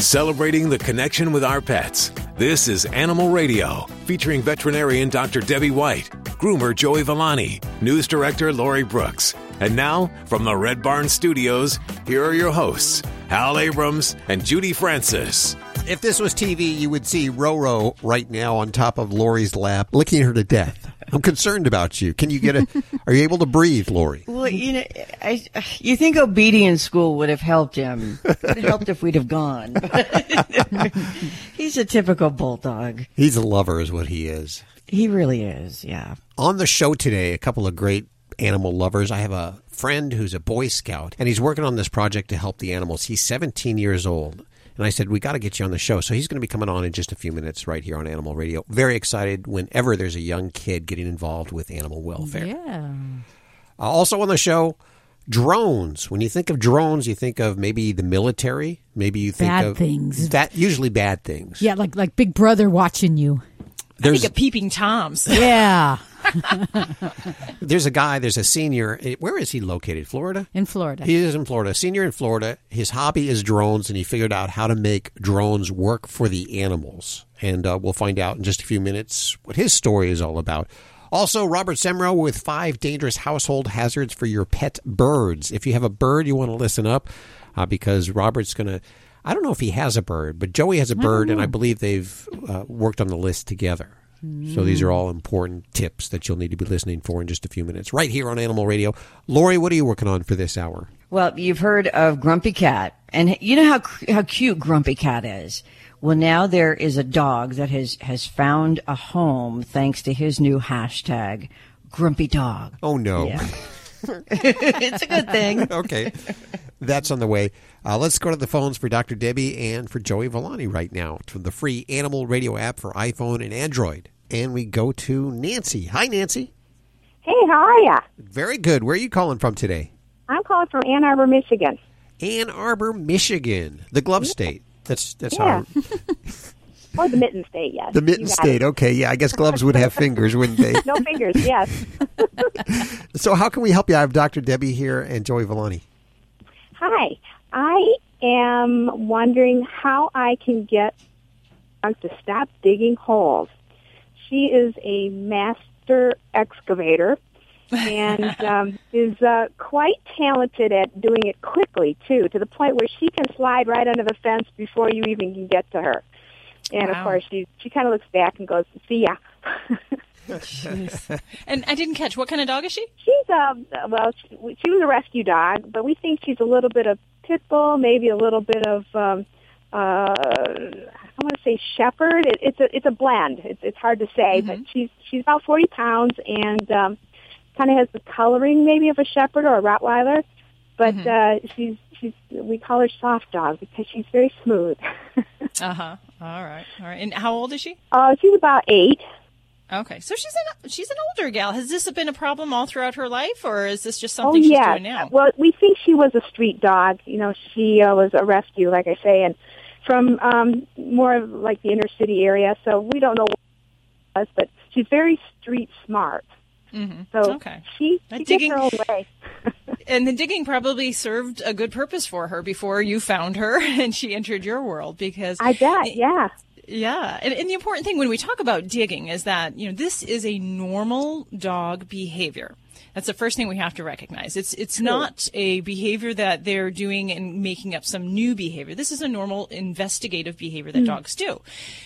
celebrating the connection with our pets. This is Animal Radio, featuring veterinarian Dr. Debbie White, groomer Joey Villani, news director Lori Brooks. And now, from the Red Barn Studios, here are your hosts, Hal Abrams and Judy Francis. If this was TV, you would see Roro right now on top of Lori's lap, licking her to death. I'm concerned about you. Can you get a? Are you able to breathe, Lori? Well, you know, I, you think obedience school would have helped him? It would have helped if we'd have gone. He's a typical bulldog. He's a lover, is what he is. He really is. Yeah. On the show today, a couple of great animal lovers. I have a friend who's a Boy Scout, and he's working on this project to help the animals. He's 17 years old. And I said, we got to get you on the show. So he's going to be coming on in just a few minutes right here on Animal Radio. Very excited whenever there's a young kid getting involved with animal welfare. Yeah. Uh, also on the show, drones. When you think of drones, you think of maybe the military. Maybe you think Bad of things. That usually bad things. Yeah, like like Big Brother watching you. I There's think of peeping toms. Yeah. there's a guy. There's a senior. eh, Where is he located? Florida. In Florida. He is in Florida. Senior in Florida. His hobby is drones, and he figured out how to make drones work for the animals. And uh, we'll find out in just a few minutes what his story is all about. Also, Robert Semrow with five dangerous household hazards for your pet birds. If you have a bird, you want to listen up uh, because Robert's going to. I don't know if he has a bird, but Joey has a bird, and I believe they've uh, worked on the list together. So these are all important tips that you'll need to be listening for in just a few minutes, right here on Animal Radio. Lori, what are you working on for this hour? Well, you've heard of Grumpy Cat, and you know how how cute Grumpy Cat is. Well, now there is a dog that has has found a home thanks to his new hashtag, Grumpy Dog. Oh no. Yeah. it's a good thing. okay, that's on the way. Uh, let's go to the phones for Dr. Debbie and for Joey Villani right now from the free Animal Radio app for iPhone and Android. And we go to Nancy. Hi, Nancy. Hey, how are ya? Very good. Where are you calling from today? I'm calling from Ann Arbor, Michigan. Ann Arbor, Michigan, the glove state. That's that's Yeah. how Or the mitten state, yes. the mitten state. it. Okay, yeah, I guess gloves would have fingers, wouldn't they? No fingers, yes. So how can we help you? I have Dr. Debbie here and Joey Villani. Hi. I am wondering how I can get Doug to stop digging holes. She is a master excavator and um, is uh, quite talented at doing it quickly, too, to the point where she can slide right under the fence before you even can get to her. And Wow. of course, she she kind of looks back and goes, "See ya." And I didn't catch what kind of dog is she? She's um well, she, she was a rescue dog, but we think she's a little bit of pit bull, maybe a little bit of um uh I want to say shepherd. It, it's a it's a blend. It's it's hard to say, but she's she's about forty pounds and um kind of has the coloring maybe of a shepherd or a Rottweiler, but uh she's she's we call her soft dog because she's very smooth. Uh huh. All right. All right. And how old is she? uh she's about eight. Okay, so she's an she's an older gal. Has this been a problem all throughout her life, or is this just Oh something she's yeah. doing now? Well, we think she was a street dog. You know, she uh, was a rescue, like I say, and from um, more of like the inner city area. So we don't know what it was, but she's very street smart. hmm So Okay. she, she gets her own way. And the digging probably served a good purpose for her before you found her and she entered your world because I bet. Yeah. Yeah, and, and the important thing when we talk about digging is that you know this is a normal dog behavior. That's the first thing we have to recognize. It's it's not a behavior that they're doing and making up some new behavior. This is a normal investigative behavior that dogs do.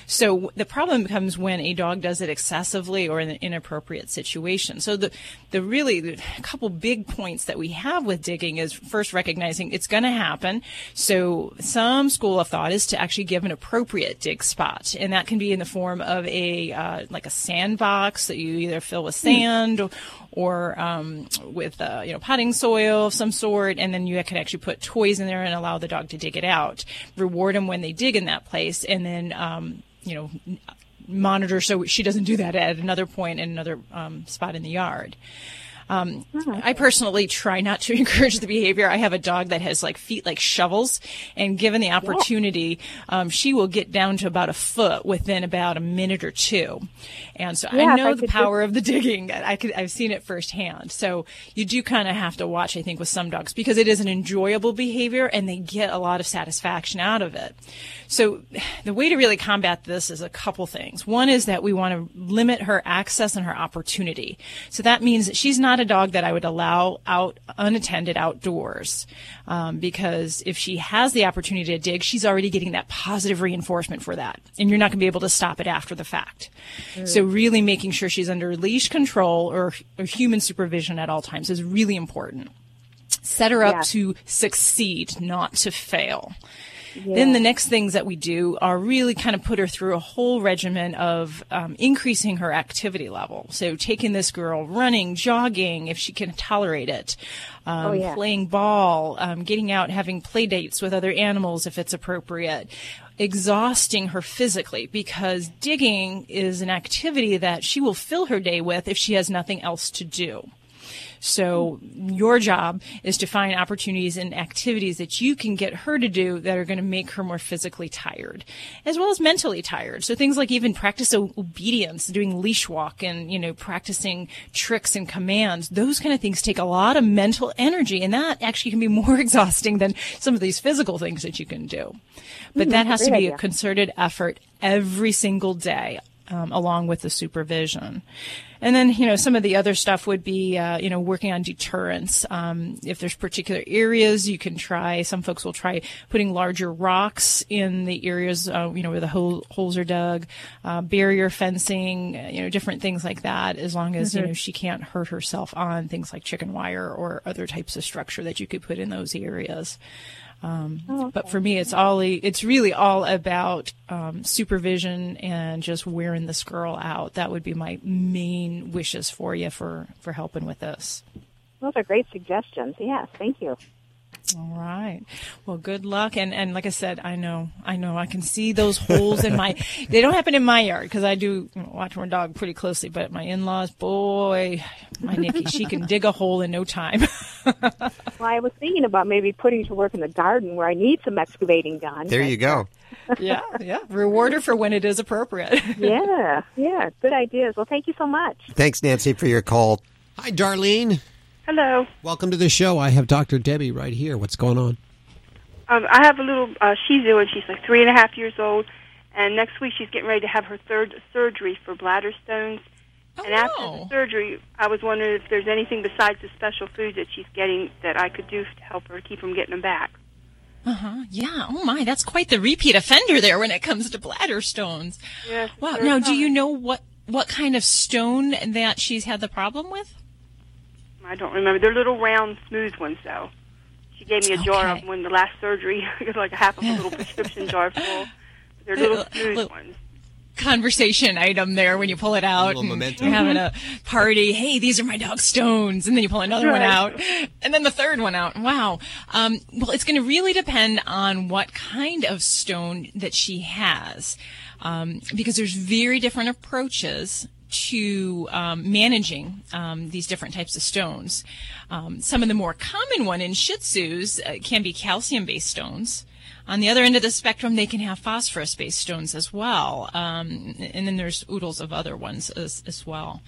So the problem comes when a dog does it excessively or in an inappropriate situation. So the the really the couple big points that we have with digging is first recognizing it's going to happen. So some school of thought is to actually give an appropriate dig spot, and that can be in the form of a uh, like a sandbox that you either fill with sand or, or um, with uh, you know potting soil of some sort, and then you can actually put toys in there and allow the dog to dig it out. Reward them when they dig in that place, and then um, you know monitor so she doesn't do that at another point in another um, spot in the yard. Um, I personally try not to encourage the behavior. I have a dog that has like feet like shovels, and given the opportunity, um, she will get down to about a foot within about a minute or two. And so Yeah, I know I the power of the digging. I could, I've seen it firsthand. So you do kind of have to watch, I think, with some dogs because it is an enjoyable behavior and they get a lot of satisfaction out of it. So the way to really combat this is a couple things. One is that we want to limit her access and her opportunity. So that means that she's not a dog that I would allow out unattended outdoors. Um, because if she has the opportunity to dig, she's already getting that positive reinforcement for that. And you're not going to be able to stop it after the fact. So really making sure she's under leash control or, or human supervision at all times is really important. Set her up Yeah. to succeed, not to fail. Then the next things that we do are really kind of put her through a whole regimen of um, increasing her activity level. So taking this girl running, jogging, if she can tolerate it, um, Oh, yeah. playing ball, um, getting out, having play dates with other animals if it's appropriate, exhausting her physically because digging is an activity that she will fill her day with if she has nothing else to do. So your job is to find opportunities and activities that you can get her to do that are going to make her more physically tired, as well as mentally tired. So things like even practice obedience, doing leash walk and, you know, practicing tricks and commands. Those kind of things take a lot of mental energy and that actually can be more exhausting than some of these physical things that you can do. But that has to be a concerted effort every single day. Um, along with the supervision. And then, you know, some of the other stuff would be, uh, you know, working on deterrence. Um, if there's particular areas, you can try, some folks will try putting larger rocks in the areas, uh, you know, where the hole, holes are dug, uh, barrier fencing, you know, different things like that, as long as, you know, she can't hurt herself on things like chicken wire or other types of structure that you could put in those areas. Um, But for me, it's all it's really all about um, supervision and just wearing this girl out. That would be my main wishes for you for for helping with this. Those are great suggestions. Yes, thank you. All right. Well, good luck. And and like I said, I know, I know, I can see those holes in my. They don't happen in my yard because I do watch my dog pretty closely. But my in-laws, boy, my Nikki, she can dig a hole in no time. Well, I was thinking about maybe putting to work in the garden where I need some excavating done. There you go. yeah, yeah. Reward her for when it is appropriate. Yeah, yeah, good ideas. Well, thank you so much. Thanks, Nancy, for your call. Hi, Darlene. Hello. Welcome to the show. I have Dr. Debbie right here. What's going on? Um, I have a little uh, Shih Tzu, and she's like three and a half years old. And next week she's getting ready to have her third surgery for bladder stones. Oh, and after no. the surgery, I was wondering if there's anything besides the special foods that she's getting that I could do to help her keep from getting them back. Uh-huh. Yeah. Oh my, that's quite the repeat offender there when it comes to bladder stones. Yes. Wow. third Now, do you know what what kind of stone that she's had the problem with? I don't remember. They're little round, smooth ones, though. She gave me a jar of them when the last surgery. it was like a half of a little prescription jar full. They're little smooth look. ones. Conversation item there when you pull it out. little and memento. You're having a party. Hey, these are my dog stones, and then you pull another one out, and then the third one out. Wow. Um, well, it's going to really depend on what kind of stone that she has, um, because there's very different approaches to um, managing um, these different types of stones. Um, some of the more common one in Shih Tzus uh, can be calcium-based stones. On the other end of the spectrum, they can have phosphorus-based stones as well, um, and then there's oodles of other ones as, as well.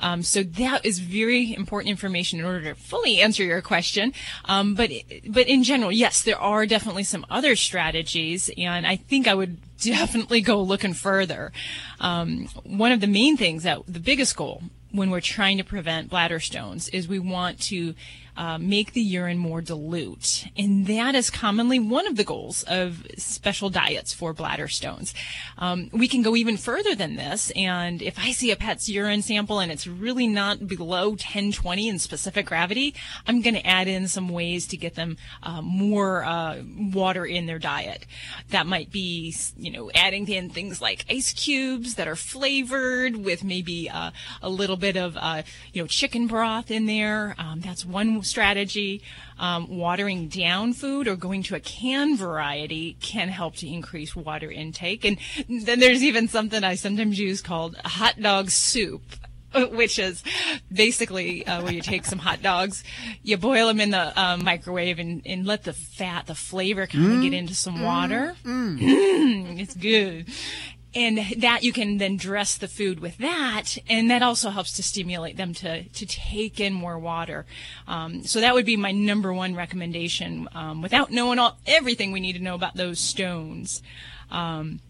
Um, so that is very important information in order to fully answer your question. Um, but but in general, yes, there are definitely some other strategies, and I think I would definitely go looking further. Um, one of the main things that the biggest goal when we're trying to prevent bladder stones is we want to uh, make the urine more dilute. And that is commonly one of the goals of special diets for bladder stones. Um, we can go even further than this. And if I see a pet's urine sample and it's really not below 1020 in specific gravity, I'm going to add in some ways to get them uh, more uh, water in their diet. That might be, you know, adding in things like ice cubes that are flavored with maybe uh, a little bit of, uh, you know, chicken broth in there. Um, that's one strategy. Um, watering down food or going to a can variety can help to increase water intake. And then there's even something I sometimes use called hot dog soup. which is basically uh, where you take some hot dogs, you boil them in the uh, microwave, and, and let the fat, the flavor, kind of get into some water. Mm, it's good. And that you can then dress the food with that, and that also helps to stimulate them to to take in more water. Um, so that would be my number one recommendation. Um, without knowing all everything we need to know about those stones. Um,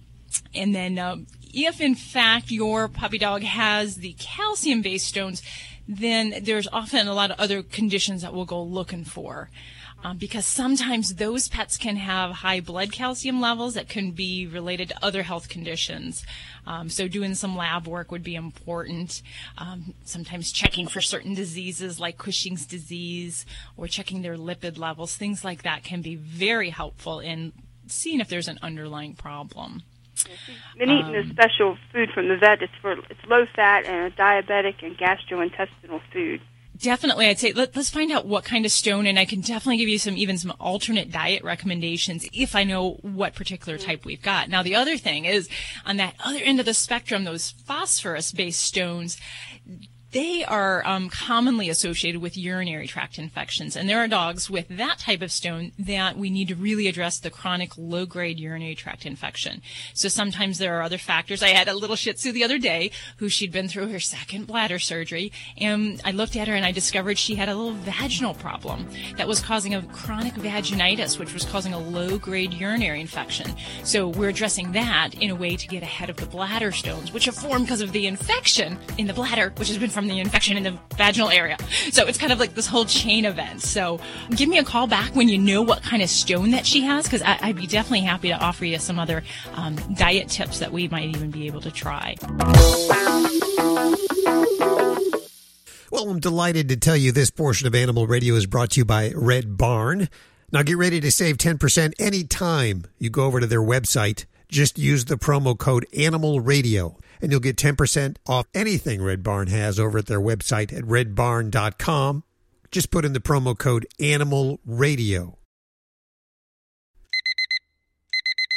and then, uh, if in fact your puppy dog has the calcium based stones, then there's often a lot of other conditions that we'll go looking for. Um, because sometimes those pets can have high blood calcium levels that can be related to other health conditions. Um, so doing some lab work would be important. Um, sometimes checking for certain diseases like Cushing's disease or checking their lipid levels, things like that can be very helpful in seeing if there's an underlying problem. Been eating a special food from the vet. It's for it's low fat and a diabetic and gastrointestinal food. Definitely, I'd say let, us find out what kind of stone, and I can definitely give you some even some alternate diet recommendations if I know what particular type we've got. Now, the other thing is on that other end of the spectrum, those phosphorus-based stones. They are um, commonly associated with urinary tract infections, and there are dogs with that type of stone that we need to really address the chronic low-grade urinary tract infection. So sometimes there are other factors. I had a little Shih Tzu the other day who she'd been through her second bladder surgery, and I looked at her and I discovered she had a little vaginal problem that was causing a chronic vaginitis, which was causing a low-grade urinary infection. So we're addressing that in a way to get ahead of the bladder stones, which have formed because of the infection in the bladder, which has been from the infection in the vaginal area. So it's kind of like this whole chain event. So give me a call back when you know what kind of stone that she has, because I'd be definitely happy to offer you some other um, diet tips that we might even be able to try. Well, I'm delighted to tell you this portion of Animal Radio is brought to you by Red Barn. Now get ready to save 10% anytime you go over to their website. Just use the promo code Animal Radio and you'll get 10% off anything Red Barn has over at their website at redbarn.com. Just put in the promo code Animal Radio.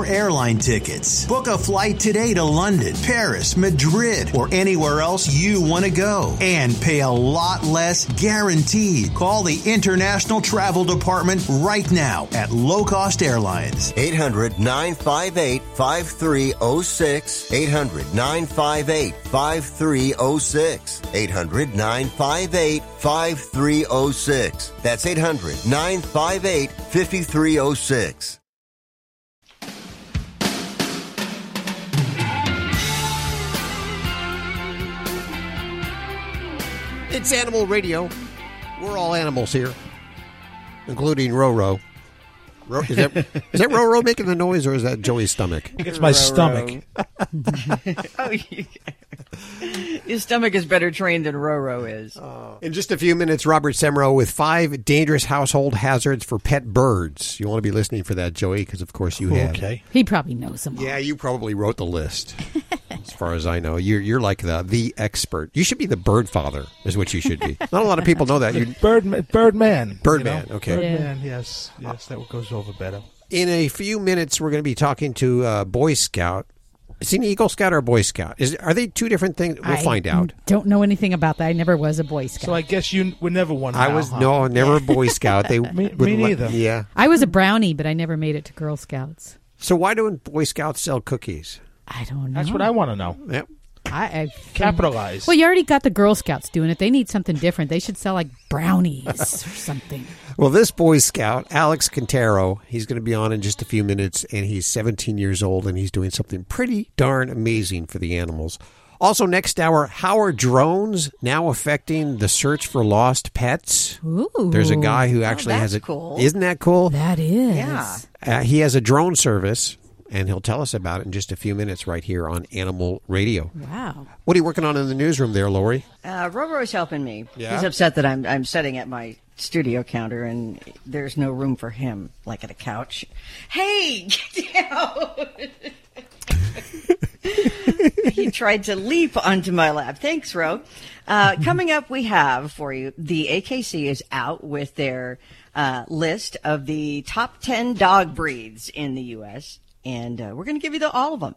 airline tickets. Book a flight today to London, Paris, Madrid, or anywhere else you want to go and pay a lot less guaranteed. Call the International Travel Department right now at Low Cost Airlines. 800 958 5306. 800 958 5306. 800 958 5306. That's 800 958 5306. It's Animal Radio. We're all animals here, including Roro. Ro- is, that, is that Roro making the noise, or is that Joey's stomach? It's my stomach. Oh, you- Your stomach is better trained than Roro is. In just a few minutes, Robert Semrow with five dangerous household hazards for pet birds. You want to be listening for that, Joey, because of course you have. Okay. He probably knows them all. Yeah, you probably wrote the list. as far as I know, you're you're like the the expert. You should be the bird father, is what you should be. Not a lot of people know that. You Bird, Birdman. Birdman, you know? okay. Birdman, yes. Yes, that goes over better. in a few minutes, we're going to be talking to a Boy Scout. Is he an Eagle Scout or a Boy Scout? Is are they two different things? We'll I find out. Don't know anything about that. I never was a Boy Scout. So I guess you were never one. I now, was huh? no, never a Boy Scout. They Me- would me let- neither. yeah. I was a brownie, but I never made it to Girl Scouts. So why don't Boy Scouts sell cookies? I don't know. That's what I want to know. Yep. I, I Capitalize. Well, you already got the Girl Scouts doing it. They need something different. They should sell like brownies or something. Well, this Boy Scout, Alex Quintero, he's going to be on in just a few minutes, and he's 17 years old, and he's doing something pretty darn amazing for the animals. Also, next hour, how are drones now affecting the search for lost pets? Ooh, There's a guy who actually that's has a. cool. Isn't that cool? That is. Yeah. Uh, he has a drone service, and he'll tell us about it in just a few minutes right here on Animal Radio. Wow. What are you working on in the newsroom there, Lori? Uh, Roro is helping me. Yeah? He's upset that I'm I'm sitting at my studio counter and there's no room for him, like at a couch. Hey, get down! he tried to leap onto my lap. Thanks, Ro. Uh, coming up, we have for you the AKC is out with their uh, list of the top 10 dog breeds in the U.S., and uh, we're going to give you the, all of them,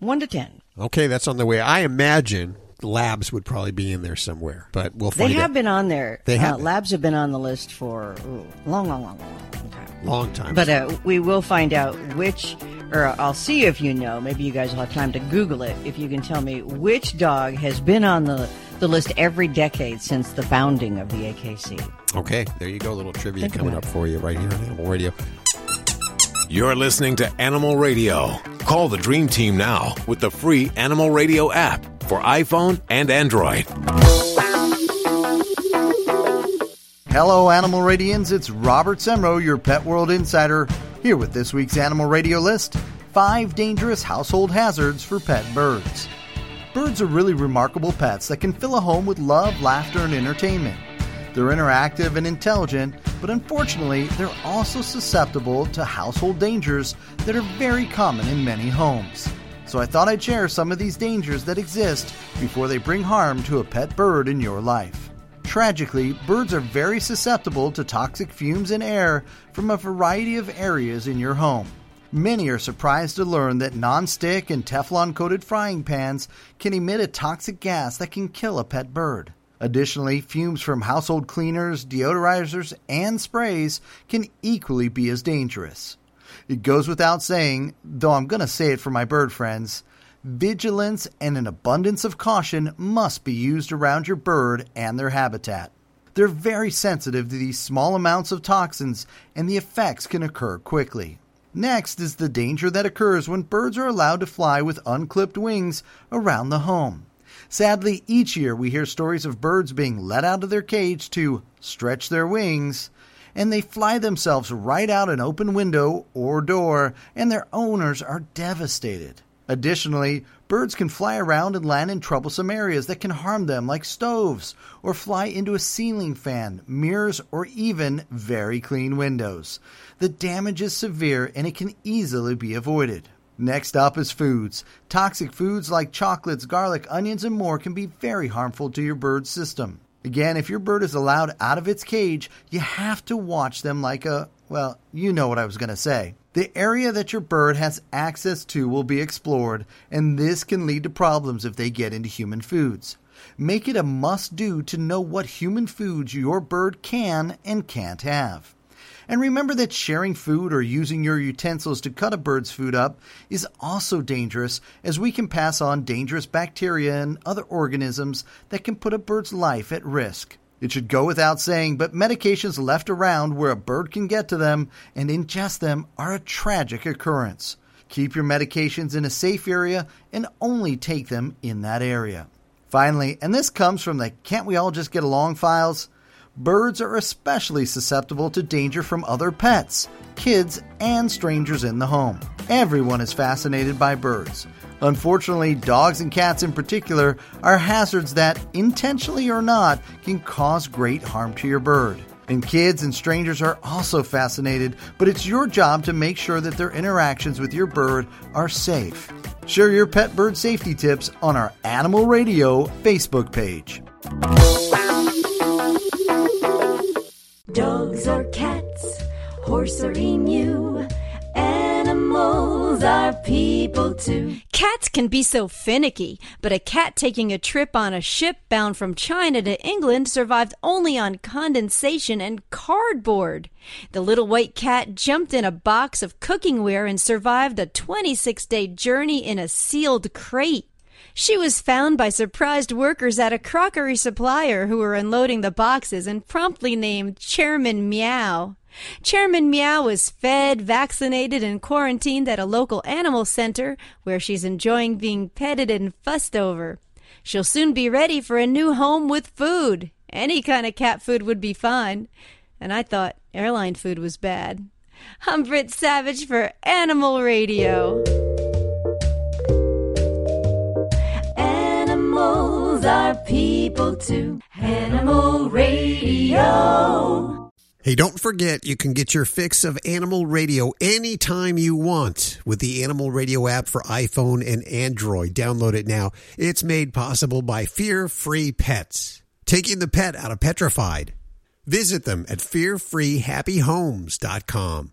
1 to 10. Okay, that's on the way. I imagine labs would probably be in there somewhere, but we'll find. Out. They have out. been on there. They have Uh, labs have been on the list for ooh, long, long, long, long, long time. long time. But uh, we will find out which, or I'll see if you know. Maybe you guys will have time to Google it. If you can tell me which dog has been on the the list every decade since the founding of the AKC. okay, there you go. A little trivia Think coming up for you right here on Animal Radio. You're listening to Animal Radio. Call the Dream Team now with the free Animal Radio app for iPhone and Android. Hello, Animal Radians. It's Robert Semrow, your Pet World Insider, here with this week's Animal Radio list five dangerous household hazards for pet birds. Birds are really remarkable pets that can fill a home with love, laughter, and entertainment. They're interactive and intelligent, but unfortunately, they're also susceptible to household dangers that are very common in many homes. So I thought I'd share some of these dangers that exist before they bring harm to a pet bird in your life. Tragically, birds are very susceptible to toxic fumes and air from a variety of areas in your home. Many are surprised to learn that non-stick and Teflon coated frying pans can emit a toxic gas that can kill a pet bird. Additionally, fumes from household cleaners, deodorizers, and sprays can equally be as dangerous. It goes without saying, though I'm going to say it for my bird friends, vigilance and an abundance of caution must be used around your bird and their habitat. They're very sensitive to these small amounts of toxins, and the effects can occur quickly. Next is the danger that occurs when birds are allowed to fly with unclipped wings around the home. Sadly, each year we hear stories of birds being let out of their cage to stretch their wings, and they fly themselves right out an open window or door, and their owners are devastated. Additionally, birds can fly around and land in troublesome areas that can harm them, like stoves, or fly into a ceiling fan, mirrors, or even very clean windows. The damage is severe and it can easily be avoided. Next up is foods. Toxic foods like chocolates, garlic, onions, and more can be very harmful to your bird's system. Again, if your bird is allowed out of its cage, you have to watch them like a, well, you know what I was going to say. The area that your bird has access to will be explored, and this can lead to problems if they get into human foods. Make it a must do to know what human foods your bird can and can't have. And remember that sharing food or using your utensils to cut a bird's food up is also dangerous, as we can pass on dangerous bacteria and other organisms that can put a bird's life at risk. It should go without saying, but medications left around where a bird can get to them and ingest them are a tragic occurrence. Keep your medications in a safe area and only take them in that area. Finally, and this comes from the can't we all just get along files, birds are especially susceptible to danger from other pets, kids, and strangers in the home. Everyone is fascinated by birds. Unfortunately, dogs and cats in particular are hazards that, intentionally or not, can cause great harm to your bird. And kids and strangers are also fascinated, but it's your job to make sure that their interactions with your bird are safe. Share your pet bird safety tips on our Animal Radio Facebook page. Dogs or cats, horse or emu, animals are people too. Cats can be so finicky, but a cat taking a trip on a ship bound from China to England survived only on condensation and cardboard. The little white cat jumped in a box of cookingware and survived a 26 day journey in a sealed crate. She was found by surprised workers at a crockery supplier who were unloading the boxes and promptly named Chairman Meow. Chairman Meow was fed, vaccinated, and quarantined at a local animal center where she's enjoying being petted and fussed over. She'll soon be ready for a new home with food. Any kind of cat food would be fine. And I thought airline food was bad. I'm Britt Savage for Animal Radio. Are people too. Animal Radio. Hey, don't forget you can get your fix of Animal Radio anytime you want with the Animal Radio app for iPhone and Android. Download it now. It's made possible by Fear Free Pets, taking the pet out of petrified. Visit them at fearfreehappyhomes.com.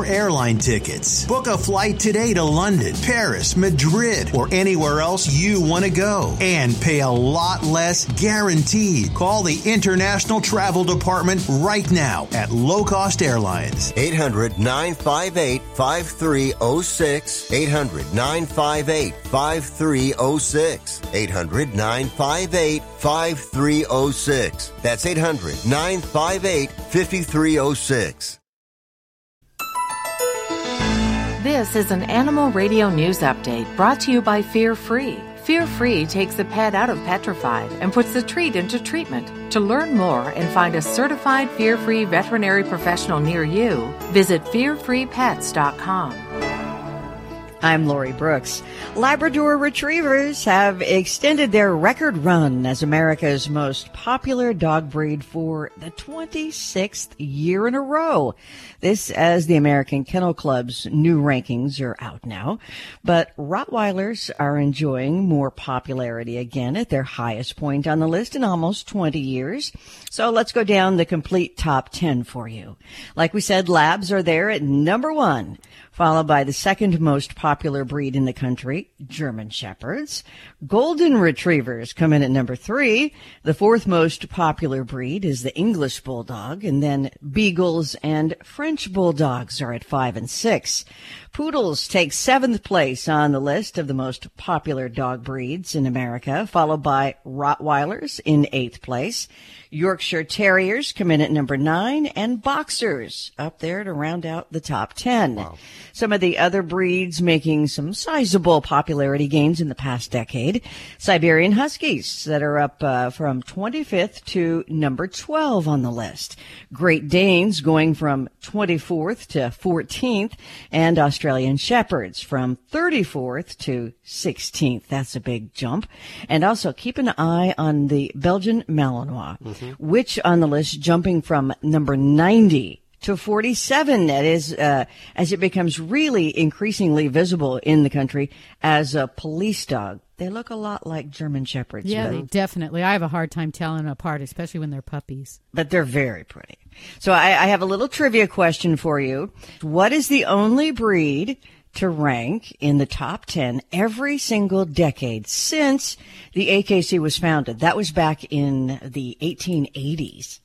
airline tickets. Book a flight today to London, Paris, Madrid, or anywhere else you want to go and pay a lot less guaranteed. Call the International Travel Department right now at Low Cost Airlines. 800 958 5306. 800 958 5306. 800 958 5306. That's 800 958 5306. This is an Animal Radio News Update brought to you by Fear Free. Fear Free takes the pet out of petrified and puts the treat into treatment. To learn more and find a certified fear free veterinary professional near you, visit fearfreepets.com. I'm Lori Brooks. Labrador retrievers have extended their record run as America's most popular dog breed for the 26th year in a row. This as the American Kennel Club's new rankings are out now. But Rottweilers are enjoying more popularity again at their highest point on the list in almost 20 years. So let's go down the complete top 10 for you. Like we said, Labs are there at number one followed by the second most popular breed in the country, German Shepherds. Golden Retrievers come in at number three. The fourth most popular breed is the English Bulldog, and then Beagles and French Bulldogs are at five and six. Poodles take seventh place on the list of the most popular dog breeds in America, followed by Rottweilers in eighth place. Yorkshire Terriers come in at number nine and Boxers up there to round out the top 10. Some of the other breeds making some sizable popularity gains in the past decade. Siberian Huskies that are up uh, from 25th to number 12 on the list. Great Danes going from 24th to 14th and Australian Shepherds from 34th to 16th. That's a big jump. And also keep an eye on the Belgian Malinois mm-hmm. which on the list jumping from number 90 to 47 that is uh, as it becomes really increasingly visible in the country as a police dog they look a lot like german shepherds Yeah, they definitely. I have a hard time telling them apart, especially when they're puppies. but they're very pretty so I, I have a little trivia question for you what is the only breed to rank in the top 10 every single decade since the AKC was founded. That was back in the 1880s.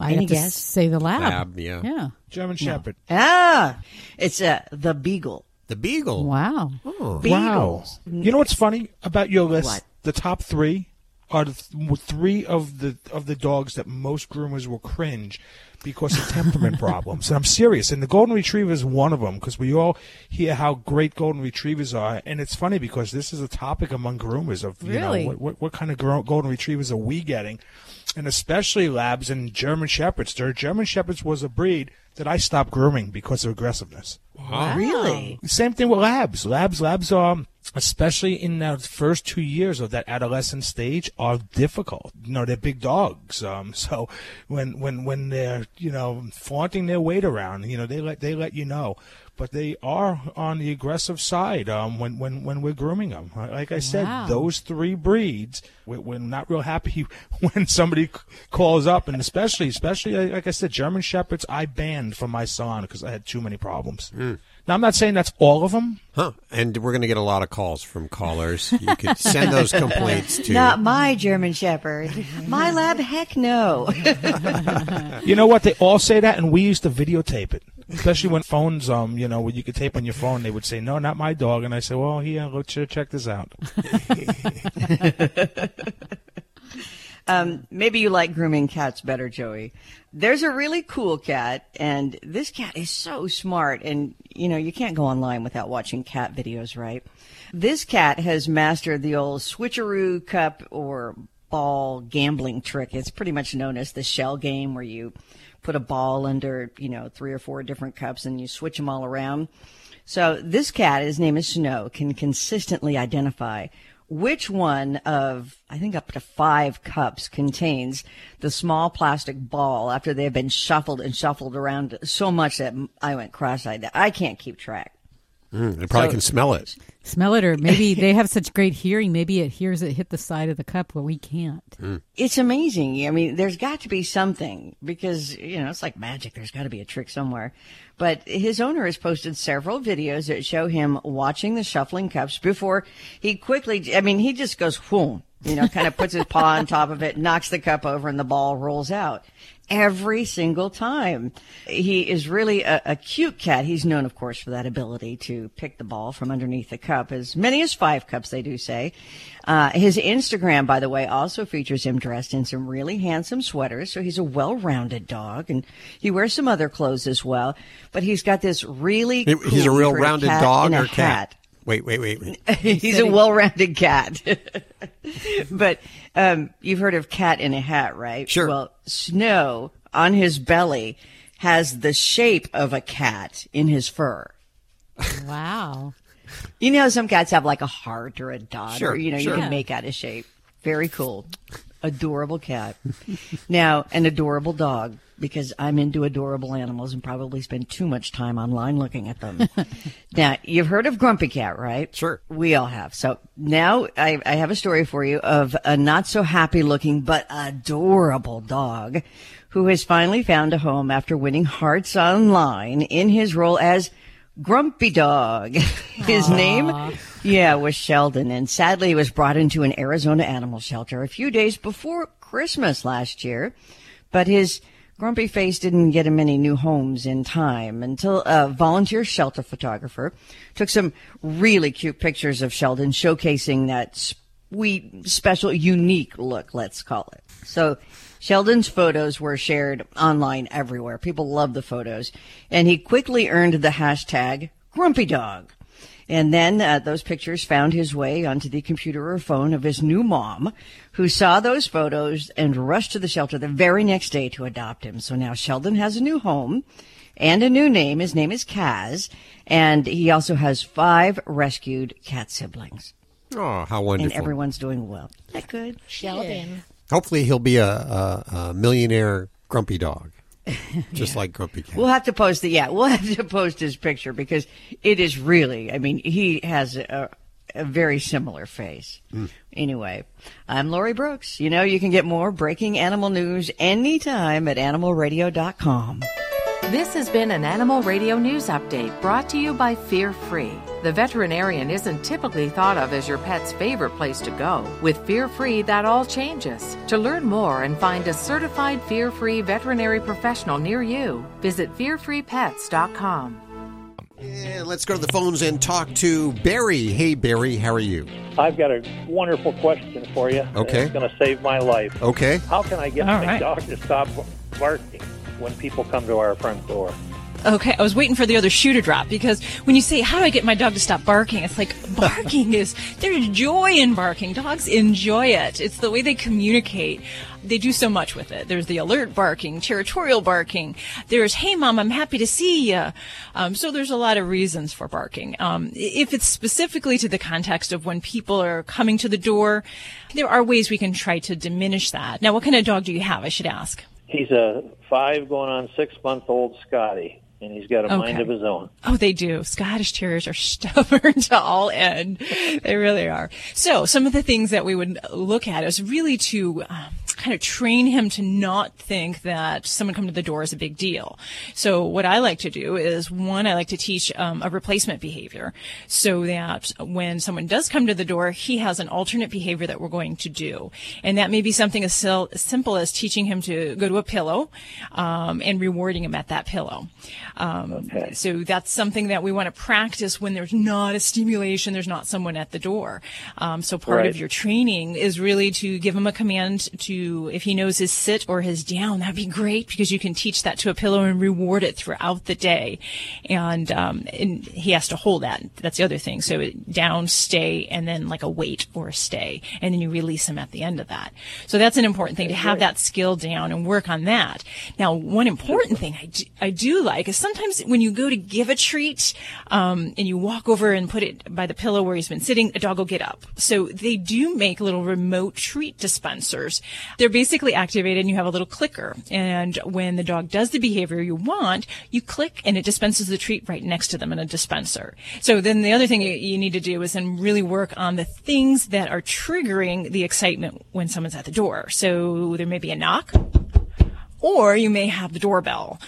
I Any have to guess? say the lab. Lab, yeah. Yeah. German Shepherd. Ah, it's uh, the Beagle. The Beagle. Wow. Oh. Beagles. Wow. You know what's funny about your list? What? The top three are the th- three of the of the dogs that most groomers will cringe because of temperament problems. And I'm serious. And the golden retriever is one of them because we all hear how great golden retrievers are. And it's funny because this is a topic among groomers of you Really? know what, what what kind of gro- golden retrievers are we getting, and especially labs and German shepherds. Their German shepherds was a breed that I stopped grooming because of aggressiveness. Wow. Really? Same thing with labs. Labs, labs are, especially in the first two years of that adolescent stage, are difficult. You know, they're big dogs. Um, so when when when they're you know flaunting their weight around, you know, they let they let you know. But they are on the aggressive side um, when, when, when we're grooming them. Like I said, Wow. those three breeds, we're, we're not real happy when somebody calls up, and especially, especially uh, like I said, German Shepherds, I banned from my salon because I had too many problems. Now, I'm not saying that's all of them. Huh. And we're going to get a lot of calls from callers. You could send those complaints to. Not my German Shepherd. My lab, heck no. You know what? They all say that, and we used to videotape it. Especially when phones, um, you know, when you could tape on your phone, they would say, "No, not my dog," and I say, "Well, here, let's uh, check this out." Um, maybe you like grooming cats better, Joey. There's a really cool cat, and this cat is so smart. And, you know, you can't go online without watching cat videos, right? This cat has mastered the old switcheroo cup or ball gambling trick. It's pretty much known as the shell game where you put a ball under, you know, three or four different cups and you switch them all around. So this cat, his name is Snow, can consistently identify which one of, I think up to five cups contains the small plastic ball after they've been shuffled and shuffled around so much that I went cross-eyed. that I can't keep track. Mm, they probably So- can smell it. Smell it, or maybe they have such great hearing. Maybe it hears it hit the side of the cup where we can't. It's amazing. I mean, there's got to be something because, you know, it's like magic. There's got to be a trick somewhere. But his owner has posted several videos that show him watching the shuffling cups before he quickly, I mean, he just goes, whoom, you know, kind of puts his paw on top of it, knocks the cup over, and the ball rolls out. Every single time. He is really a, a cute cat. He's known, of course, for that ability to pick the ball from underneath the cup. As many as five cups, they do say. Uh, his Instagram, by the way, also features him dressed in some really handsome sweaters. So he's a well-rounded dog, and he wears some other clothes as well. But he's got this really. He- He's a real rounded dog or cat? Wait, wait, wait. wait. He's a well-rounded cat. but um, you've heard of cat in a hat, right? Sure. Well, Snow on his belly has the shape of a cat in his fur. Wow. You know, some cats have like a heart or a dot, Sure, or you know, sure. you can make out a shape. Very cool. Adorable cat. now, an adorable dog, because I'm into adorable animals and probably spend too much time online looking at them. now, you've heard of Grumpy Cat, right? Sure. We all have. So now I, I have a story for you of a not so happy looking but adorable dog who has finally found a home after winning hearts online in his role as Grumpy Dog. His name, yeah, was Sheldon, and sadly he was brought into an Arizona animal shelter a few days before Christmas last year. But his grumpy face didn't get him any new homes in time until a volunteer shelter photographer took some really cute pictures of Sheldon showcasing that sweet, special, unique look, let's call it. So Sheldon's photos were shared online everywhere. People love the photos. And he quickly earned the hashtag Grumpy Dog. And then uh, those pictures found his way onto the computer or phone of his new mom, who saw those photos and rushed to the shelter the very next day to adopt him. So now Sheldon has a new home and a new name. His name is Kaz. And he also has five rescued cat siblings. Oh, how wonderful! And everyone's doing well. That good? Sheldon. Hopefully, he'll be a, a, a millionaire grumpy dog, just like Grumpy Cat. We'll have to post the yeah. We'll have to post his picture because it is really. I mean, he has a, a very similar face. Hmm. Anyway, I'm Lori Brooks. You know, you can get more breaking animal news anytime at animalradio.com. This has been an Animal Radio News Update brought to you by Fear Free. The veterinarian isn't typically thought of as your pet's favorite place to go. With Fear Free, that all changes. To learn more and find a certified Fear Free veterinary professional near you, visit fearfreepets.com. Yeah, let's go to the phones and talk to Barry. Hey, Barry, how are you? I've got a wonderful question for you. Okay. It's going to save my life. Okay. How can I get All my right. dog to stop barking when people come to our front door? Okay, I was waiting for the other shoe to drop because when you say, How do I get my dog to stop barking? It's like barking is, there's joy in barking. Dogs enjoy it. It's the way they communicate. They do so much with it. There's the alert barking, territorial barking. There's, Hey mom, I'm happy to see you. Um, so there's a lot of reasons for barking. Um, if it's specifically to the context of when people are coming to the door, there are ways we can try to diminish that. Now, what kind of dog do you have? I should ask. He's a five going on six month old Scotty. And he's got a mind of his own. Oh, they do. Scottish Terriers are stubborn to all end. They really are. So some of the things that we would look at is really to um, kind of train him to not think that someone coming to the door is a big deal. So what I like to do is one, I like to teach um, a replacement behavior so that when someone does come to the door, he has an alternate behavior that we're going to do. And that may be something as, sil- as simple as teaching him to go to a pillow um, and rewarding him at that pillow. Um, So that's something that we want to practice when there's not a stimulation, there's not someone at the door. Um, so part Right. of your training is really to give him a command to, if he knows his sit or his down, that'd be great because you can teach that to a pillow and reward it throughout the day. And, um, and he has to hold that. That's the other thing. So down, stay, and then like a wait or a stay. And then you release him at the end of that. So that's an important thing to have that skill down and work on that. Now, one important thing I do, I do like is sometimes when you go to give a treat, um, and you walk over and put it by the pillow where he's been sitting, a dog will get up. So they do make little remote treat dispensers. They're basically activated and you have a little clicker. And when the dog does the behavior you want, you click and it dispenses the treat right next to them in a dispenser. So then the other thing you, need to do is then really work on the things that are triggering the excitement when someone's at the door. So there may be a knock or you may have the doorbell.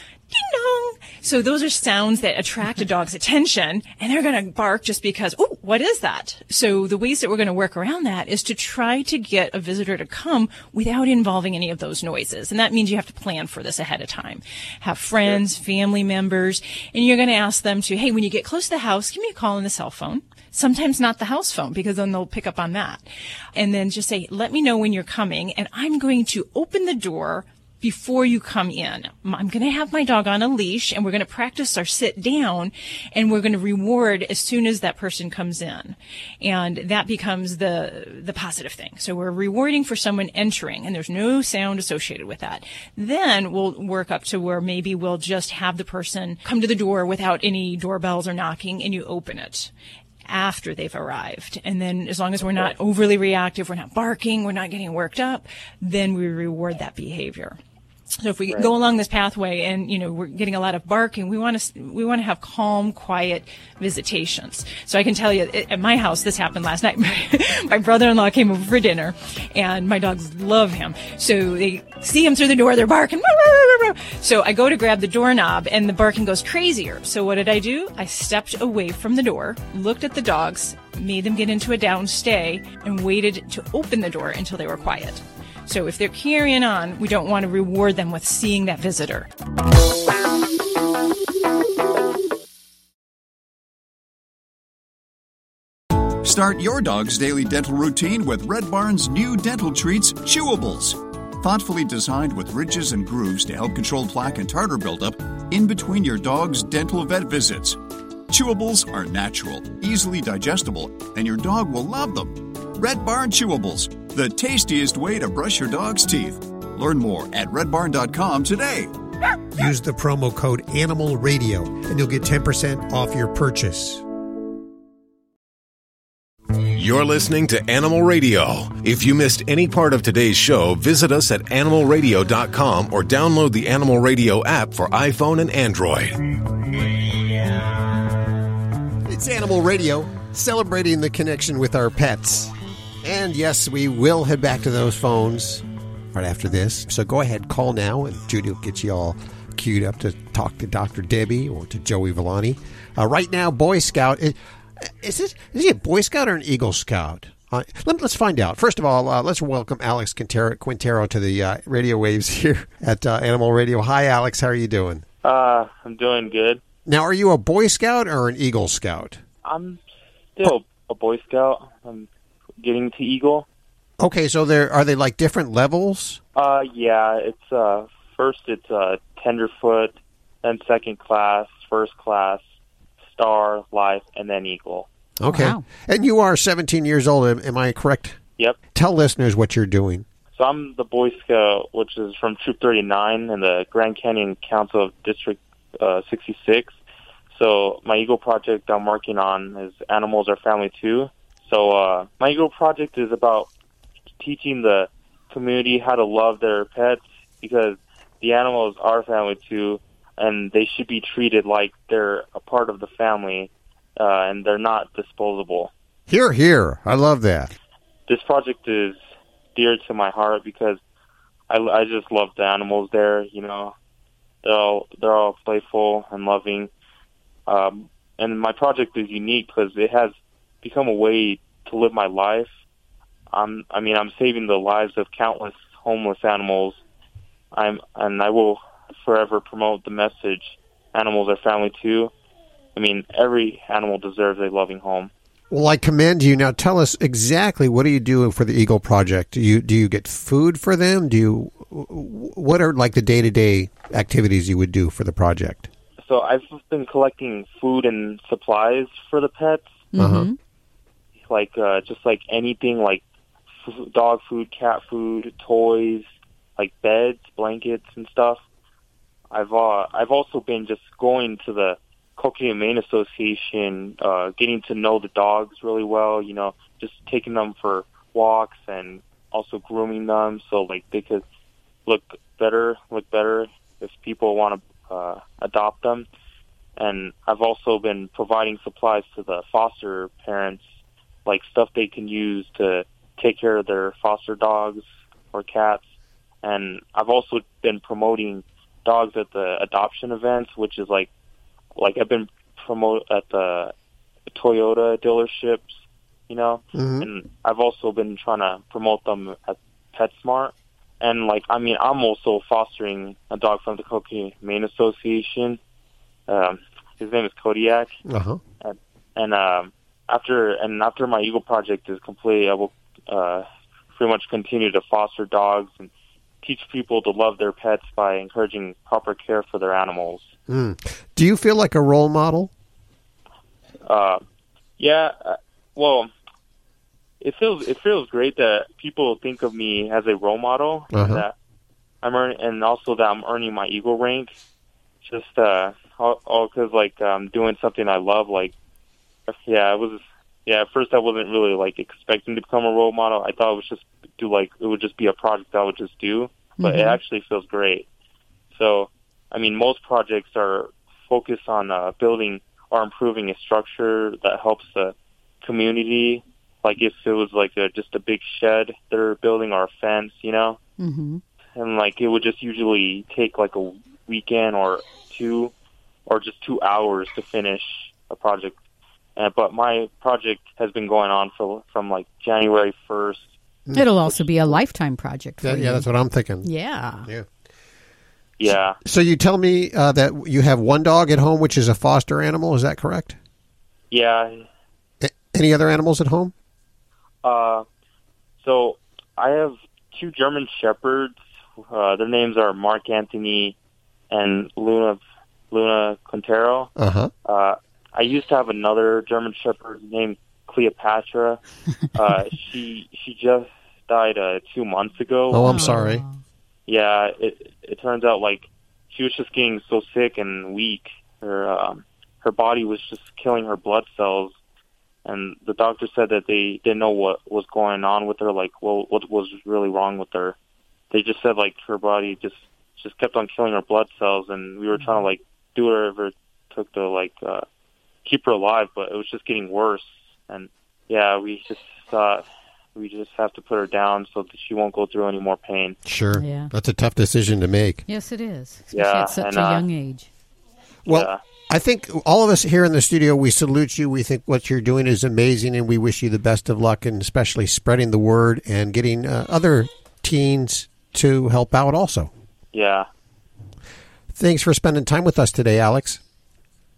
So those are sounds that attract a dog's attention and they're going to bark just because, oh, what is that? So the ways that we're going to work around that is to try to get a visitor to come without involving any of those noises. And that means you have to plan for this ahead of time. Have friends, family members, and you're going to ask them to, hey, when you get close to the house, give me a call on the cell phone. Sometimes not the house phone because then they'll pick up on that. And then just say, let me know when you're coming and I'm going to open the door before you come in. I'm going to have my dog on a leash and we're going to practice our sit down and we're going to reward as soon as that person comes in. And that becomes the, the positive thing. So we're rewarding for someone entering and there's no sound associated with that. Then we'll work up to where maybe we'll just have the person come to the door without any doorbells or knocking and you open it after they've arrived. And then as long as we're not overly reactive, we're not barking, we're not getting worked up, then we reward that behavior. So if we Right. go along this pathway and, you know, we're getting a lot of barking, we want to, we want to have calm, quiet visitations. So I can tell you at my house, this happened last night. my brother-in-law came over for dinner and my dogs love him. So they see him through the door, they're barking. So I go to grab the doorknob and the barking goes crazier. So what did I do? I stepped away from the door, looked at the dogs, made them get into a down stay and waited to open the door until they were quiet. So if they're carrying on, we don't want to reward them with seeing that visitor. Start your dog's daily dental routine with Red Barn's new dental treats, Chewables. Thoughtfully designed with ridges and grooves to help control plaque and tartar buildup in between your dog's dental vet visits. Chewables are natural, easily digestible, and your dog will love them. Red Barn Chewables, the tastiest way to brush your dog's teeth. Learn more at redbarn.com today. Use the promo code Animal Radio and you'll get 10% off your purchase. You're listening to Animal Radio. If you missed any part of today's show, visit us at animalradio.com or download the Animal Radio app for iPhone and Android. It's Animal Radio, celebrating the connection with our pets. And yes, we will head back to those phones right after this. So go ahead, call now, and Judy will get you all queued up to talk to Dr. Debbie or to Joey Villani. Uh, right now, Boy Scout. Is, is, it, is he a Boy Scout or an Eagle Scout? Uh, let, us find out. First of all, uh, let's welcome Alex Quintero, Quintero to the uh, radio waves here at uh, Animal Radio. Hi, Alex. How are you doing? Uh, I'm doing good. Now, are you a Boy Scout or an Eagle Scout? I'm still a Boy Scout. I'm getting to Eagle. Okay, so there are they like different levels? Uh, yeah, it's uh first it's uh tenderfoot, then second class, first class, star, life, and then Eagle. Okay, and you are 17 years old. Am, am I correct? Yep. Tell listeners what you're doing. So I'm the Boy Scout, which is from Troop 39 and the Grand Canyon Council of District uh, 66. So my Eagle project I'm working on is Animals Are Family Too. So uh, my Eagle project is about teaching the community how to love their pets because the animals are family too. and they should be treated like they're a part of the family, uh, and they're not disposable. Here, here. I love that. This project is dear to my heart because I, I just love the animals there. You know, they're all they're all playful and loving, um, and my project is unique because it has become a way to live my life. I'm, I mean, I'm saving the lives of countless homeless animals. I'm, and I will forever promote the message: animals are family too. I mean, every animal deserves a loving home. Well, I commend you. Now, tell us exactly what are you doing for the Eagle Project? Do you do you get food for them? Do you what are like the day to day activities you would do for the project? So I've been collecting food and supplies for the pets, Uh-huh. Like uh, just like anything, like f- dog food, cat food, toys, like beds, blankets, and stuff. I've uh, I've also been just going to the Coconino Humane Association, uh, getting to know the dogs really well. You know, just taking them for walks and also grooming them so like they could look better, look better if people want to uh, adopt them. And I've also been providing supplies to the foster parents, like stuff they can use to take care of their foster dogs or cats. And I've also been promoting dogs at the adoption events, which is like, like I've been promote at the Toyota dealerships, you know, Mhm. and I've also been trying to promote them at PetSmart. And like, I mean, I'm also fostering a dog from the Humane Association. Um, his name is Kodiak, Uh huh. and, and um, after and after my Eagle project is complete, I will uh, pretty much continue to foster dogs and teach people to love their pets by encouraging proper care for their animals. Mm. Do you feel like a role model? Uh, yeah, uh, well, it feels it feels great that people think of me as a role model. Uh-huh. And that I'm earning, and also that I'm earning my Eagle rank. Just uh, all all because like I'm doing something I love. Like, yeah, I was. Yeah, at first I wasn't really like expecting to become a role model. I thought it was just do like it would just be a project I would just do, but it Mhm. actually feels great. So, I mean, most projects are focused on uh, building or improving a structure that helps the community. Like if it was like a, just a big shed they're building or a fence, you know, Mm-hmm. and like it would just usually take like a weekend or two, or just two hours to finish a project. Uh, but my project has been going on for from like January first. It'll also be a lifetime project for Yeah, you. yeah, that's what I'm thinking. Yeah. Yeah. Yeah. So you tell me uh, that you have one dog at home, which is a foster animal. Is that correct? Yeah. Any other animals at home? Uh, so I have two German shepherds. Uh, their names are Mark Anthony and Luna Luna Quintero. Uh-huh. Uh I used to have another German shepherd named Cleopatra. uh, she she just died uh, two months ago. Oh, I'm sorry. Yeah, it it turns out like she was just getting so sick and weak. Her um, her body was just killing her blood cells, and the doctor said that they didn't know what was going on with her. Like, well, what was really wrong with her? They just said like her body just just kept on killing her blood cells, and we were trying to like do whatever it took to like uh, keep her alive, but it was just getting worse. And yeah, we just thought we just have to put her down so that she won't go through any more pain. Sure. Yeah. That's a tough decision to make. Yes, it is. Especially Yeah, at such and, a uh, young age. Well, I think all of us here in the studio, we salute you. We think what you're doing is amazing, and we wish you the best of luck, and especially spreading the word and getting uh, other teens to help out also. Yeah, Thanks for spending time with us today, Alex.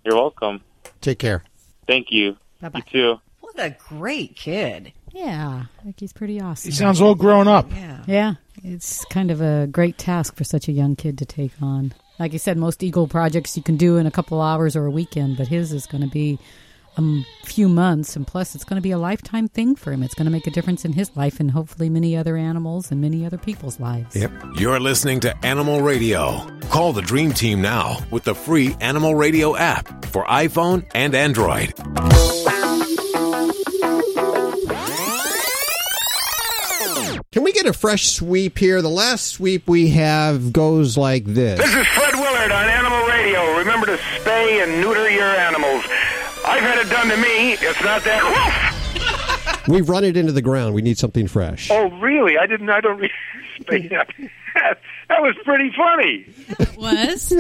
you're welcome. Take care. Thank you. Bye-bye. You too. What a great kid. Yeah, I think he's pretty awesome. He sounds all grown up. Yeah. Yeah, it's kind of a great task for such a young kid to take on. Like you said, most Eagle projects you can do in a couple hours or a weekend, but his is going to be a m- few months, and plus it's going to be a lifetime thing for him. It's going to make a difference in his life and hopefully many other animals and many other people's lives. Yep. You're listening to Animal Radio. Call the Dream Team now with the free Animal Radio app for iPhone and Android. Can we get get a fresh sweep here. The last sweep we have goes like this. This is Fred Willard on Animal Radio. Remember to spay and neuter your animals. I've had it done to me. It's not that. We've run it into the ground. We need something fresh. oh, really? I didn't. I don't. Re- spay that. that was pretty funny. was.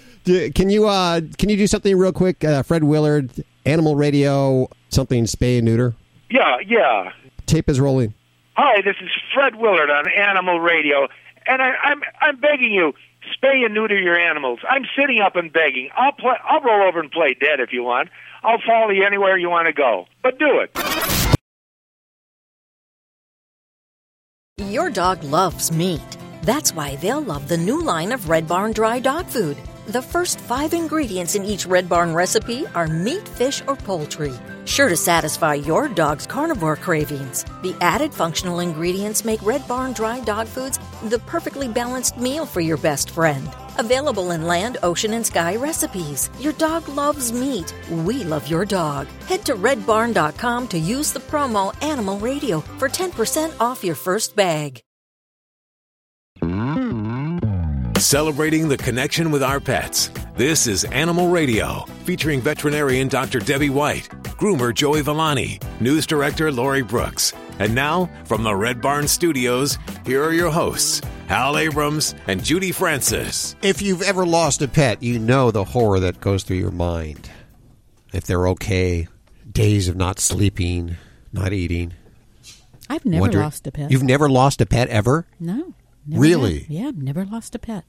Do- Can you uh, can you do something real quick? Uh, Fred Willard, Animal Radio, something spay and neuter. Yeah, yeah. Tape is rolling. Hi, this is Fred Willard on Animal Radio, and I, I'm I'm begging you, spay and neuter your animals. I'm sitting up and begging. I'll play. I'll roll over and play dead if you want. I'll follow you anywhere you want to go, but do it. Your dog loves meat. That's why they'll love the new line of Red Barn Dry Dog Food. The first five ingredients in each Red Barn recipe are meat, fish, or poultry. Sure to satisfy your dog's carnivore cravings. The added functional ingredients make Red Barn Dry Dog Foods the perfectly balanced meal for your best friend. Available in land, ocean, and sky recipes. Your dog loves meat. We love your dog. Head to redbarn.com to use the promo Animal Radio for 10% off your first bag. Celebrating the connection with our pets. This is Animal Radio, featuring veterinarian Dr. Debbie White, groomer Joey Villani, news director Lori Brooks. And now, from the Red Barn Studios, here are your hosts, Hal Abrams and Judy Francis. If you've ever lost a pet, you know the horror that goes through your mind. If they're okay, days of not sleeping, not eating. I've never Wonder- lost a pet. You've never lost a pet ever? No. never Really? have. Yeah, I've never lost a pet.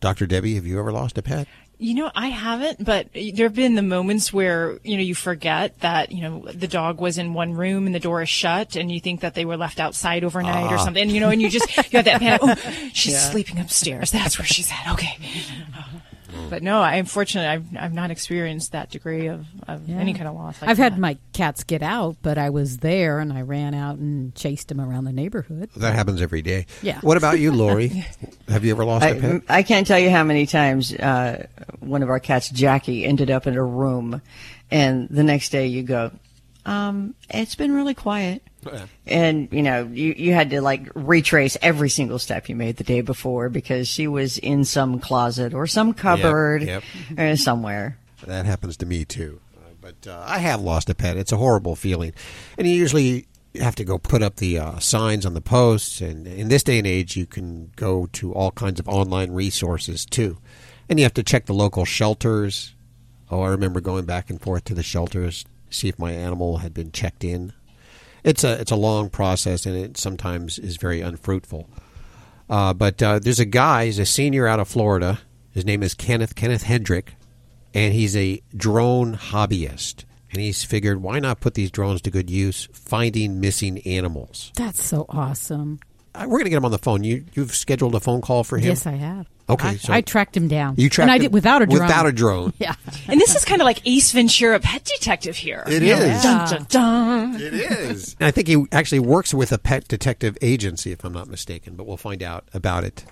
Dr. Debbie, have you ever lost a pet? You know, I haven't, but there have been the moments where, you know, you forget that, you know, the dog was in one room and the door is shut and you think that they were left outside overnight or Ah. something, you know, and you just, you have that panic. Oh, she's Yeah. sleeping upstairs. That's where she's at. Okay. But no, I unfortunately, I've, I've not experienced that degree of, of Yeah. any kind of loss. Like I've that. had my cats get out, but I was there and I ran out and chased them around the neighborhood. That happens every day. Yeah. What about you, Lori? have you ever lost a pet? I, I can't tell you how many times uh, one of our cats, Jackie, ended up in a room, and the next day you go, um, "It's been really quiet," and you know you you had to like retrace every single step you made the day before because she was in some closet or some cupboard yep. or somewhere. That happens to me too. Uh, but uh, I have lost a pet. It's a horrible feeling, and you usually have to go put up the uh, signs on the posts. And in this day and age, you can go to all kinds of online resources too, and you have to check the local shelters. Oh, I remember going back and forth to the shelters see if my animal had been checked in. It's a it's a long process, and it sometimes is very unfruitful. Uh, but uh, there's a guy, he's a senior out of Florida. His name is Kenneth Kenneth Hendrick, and he's a drone hobbyist. And he's figured, why not put these drones to good use, finding missing animals? That's so awesome. Uh, We're going to get him on the phone. You you've scheduled a phone call for him? Yes, I have. Okay, I, so- I tracked him down. You tracked and I him did without a drone. without a drone. Yeah. And this is kind of like Ace Ventura, Pet Detective here. It You know, is. Dun, dun, dun. It is. And I think he actually works with a pet detective agency, if I'm not mistaken. But we'll find out about it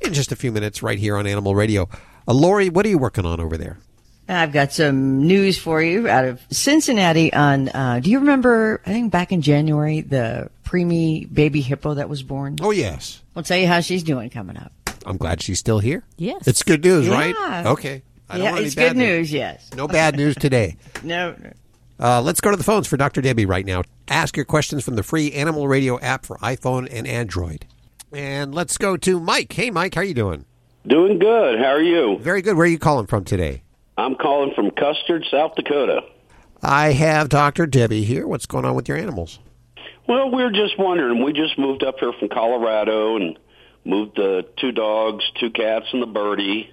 in just a few minutes, right here on Animal Radio. Uh, Lori, what are you working on over there? I've got some news for you out of Cincinnati on, uh, do you remember, I think back in January, the preemie baby hippo that was born? Oh, yes. I'll tell you how she's doing coming up. I'm glad she's still here. Yes. It's good news, right? Okay. I don't Yeah, want any it's bad good news, yes. No bad news today. No, no. Uh, let's go to the phones for Dr. Debbie right now. Ask your questions from the free Animal Radio app for iPhone and Android. And let's go to Mike. Hey, Mike, how are you doing? Doing good. How are you? Very good. Where are you calling from today? I'm calling from Custer, South Dakota. I have Dr. Debbie here. What's going on with your animals? Well, we were just wondering. We just moved up here from Colorado and moved the two dogs, two cats, and the birdie.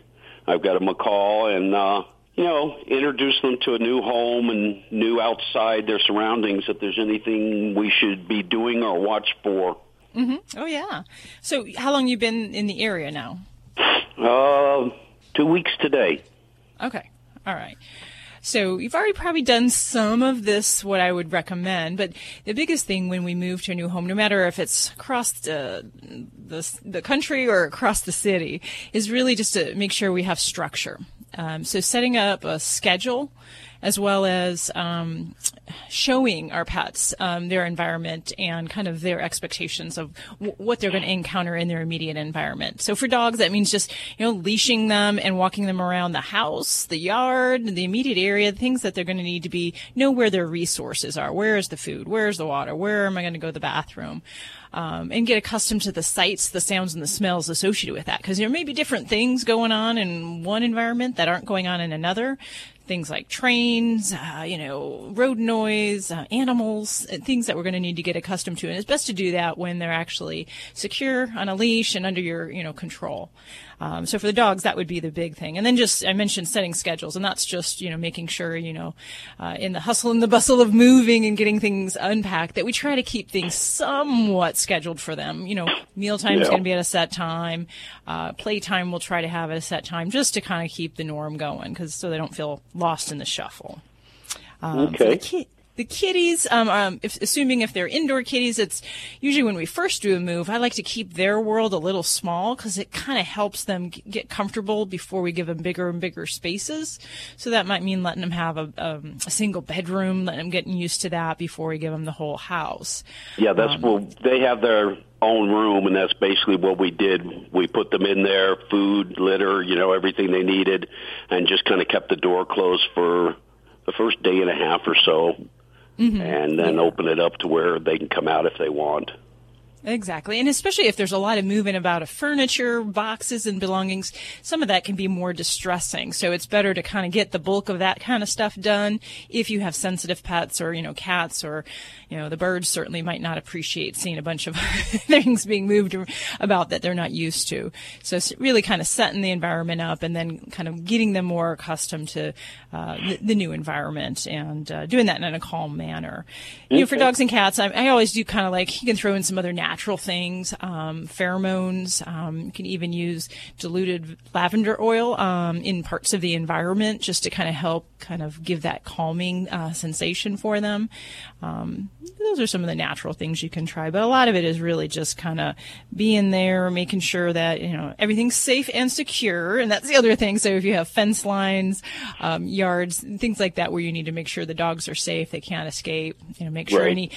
I've got a macaw, and uh, you know, introduce them to a new home and new outside their surroundings. If there's anything we should be doing or watch for. hmm Oh yeah. So how long you been in the area now? Uh, two weeks today. Okay. All right. So you've already probably done some of this, what I would recommend, but the biggest thing when we move to a new home, no matter if it's across the, the, the country or across the city, is really just to make sure we have structure. Um, so setting up a schedule as well as um, showing our pets um, their environment and kind of their expectations of w- what they're going to encounter in their immediate environment. So for dogs, that means just you know leashing them and walking them around the house, the yard, the immediate area, things that they're going to need to be know where their resources are. Where is the food? Where is the water? Where am I going to go to the bathroom? Um, and get accustomed to the sights, the sounds, and the smells associated with that. Because there may be different things going on in one environment that aren't going on in another things like trains, uh, you know, road noise, uh, animals, uh, things that we're going to need to get accustomed to. And it's best to do that when they're actually secure on a leash and under your, you know, control. Um, so for the dogs, that would be the big thing. And then just, I mentioned setting schedules, and that's just, you know, making sure, you know, uh, in the hustle and the bustle of moving and getting things unpacked, that we try to keep things somewhat scheduled for them. You know, mealtime is Yeah. going to be at a set time. Uh, playtime we'll try to have at a set time just to kind of keep the norm going, because so they don't feel lost in the shuffle. Um, for Okay. the ki- the kitties, um, um, if, assuming if they're indoor kitties, it's usually when we first do a move, I like to keep their world a little small because it kind of helps them g- get comfortable before we give them bigger and bigger spaces. So that might mean letting them have a, um, a single bedroom, letting them getting used to that before we give them the whole house. Yeah, that's Um, well. They have their own room, and that's basically what we did. We put them in there, food, litter, you know, everything they needed, and just kind of kept the door closed for the first day and a half or so, Mhm. and then open it up to where they can come out if they want. Exactly. And especially if there's a lot of movement about of furniture, boxes, and belongings, some of that can be more distressing. So it's better to kind of get the bulk of that kind of stuff done if you have sensitive pets or, you know, cats or, you know, the birds certainly might not appreciate seeing a bunch of things being moved about that they're not used to. So it's really kind of setting the environment up and then kind of getting them more accustomed to uh, the, the new environment and uh, doing that in a calm manner. You know, for dogs and cats, I, I always do kind of like you can throw in some other natural things, um, pheromones. Um, you can even use diluted lavender oil um, in parts of the environment just to kind of help kind of give that calming uh, sensation for them. Um, those are some of the natural things you can try, but a lot of it is really just kind of being there, making sure that you know everything's safe and secure, and that's the other thing. So if you have fence lines, um, yards, things like that, where you need to make sure the dogs are safe, they can't escape. You know, make sure Right. any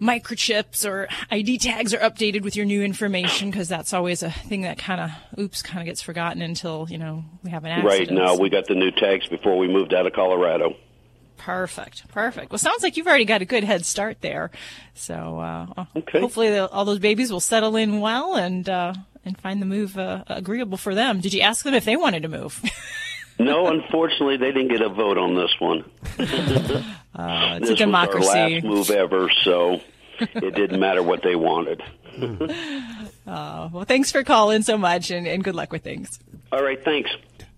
microchips or ID tags are updated with your new information because that's always a thing that kind of oops kind of gets forgotten until you know we have an accident. Right now, we got the new tags before we moved out of Colorado. Perfect, perfect. Well, sounds like you've already got a good head start there. So uh, hopefully all those babies will settle in well and uh, and find the move uh, agreeable for them. Did you ask them if they wanted to move? No, unfortunately, they didn't get a vote on this one. Uh, it's this a democracy. was our last move ever, so it didn't matter what they wanted. Uh, well, thanks for calling so much, and, and good luck with things. All right, thanks.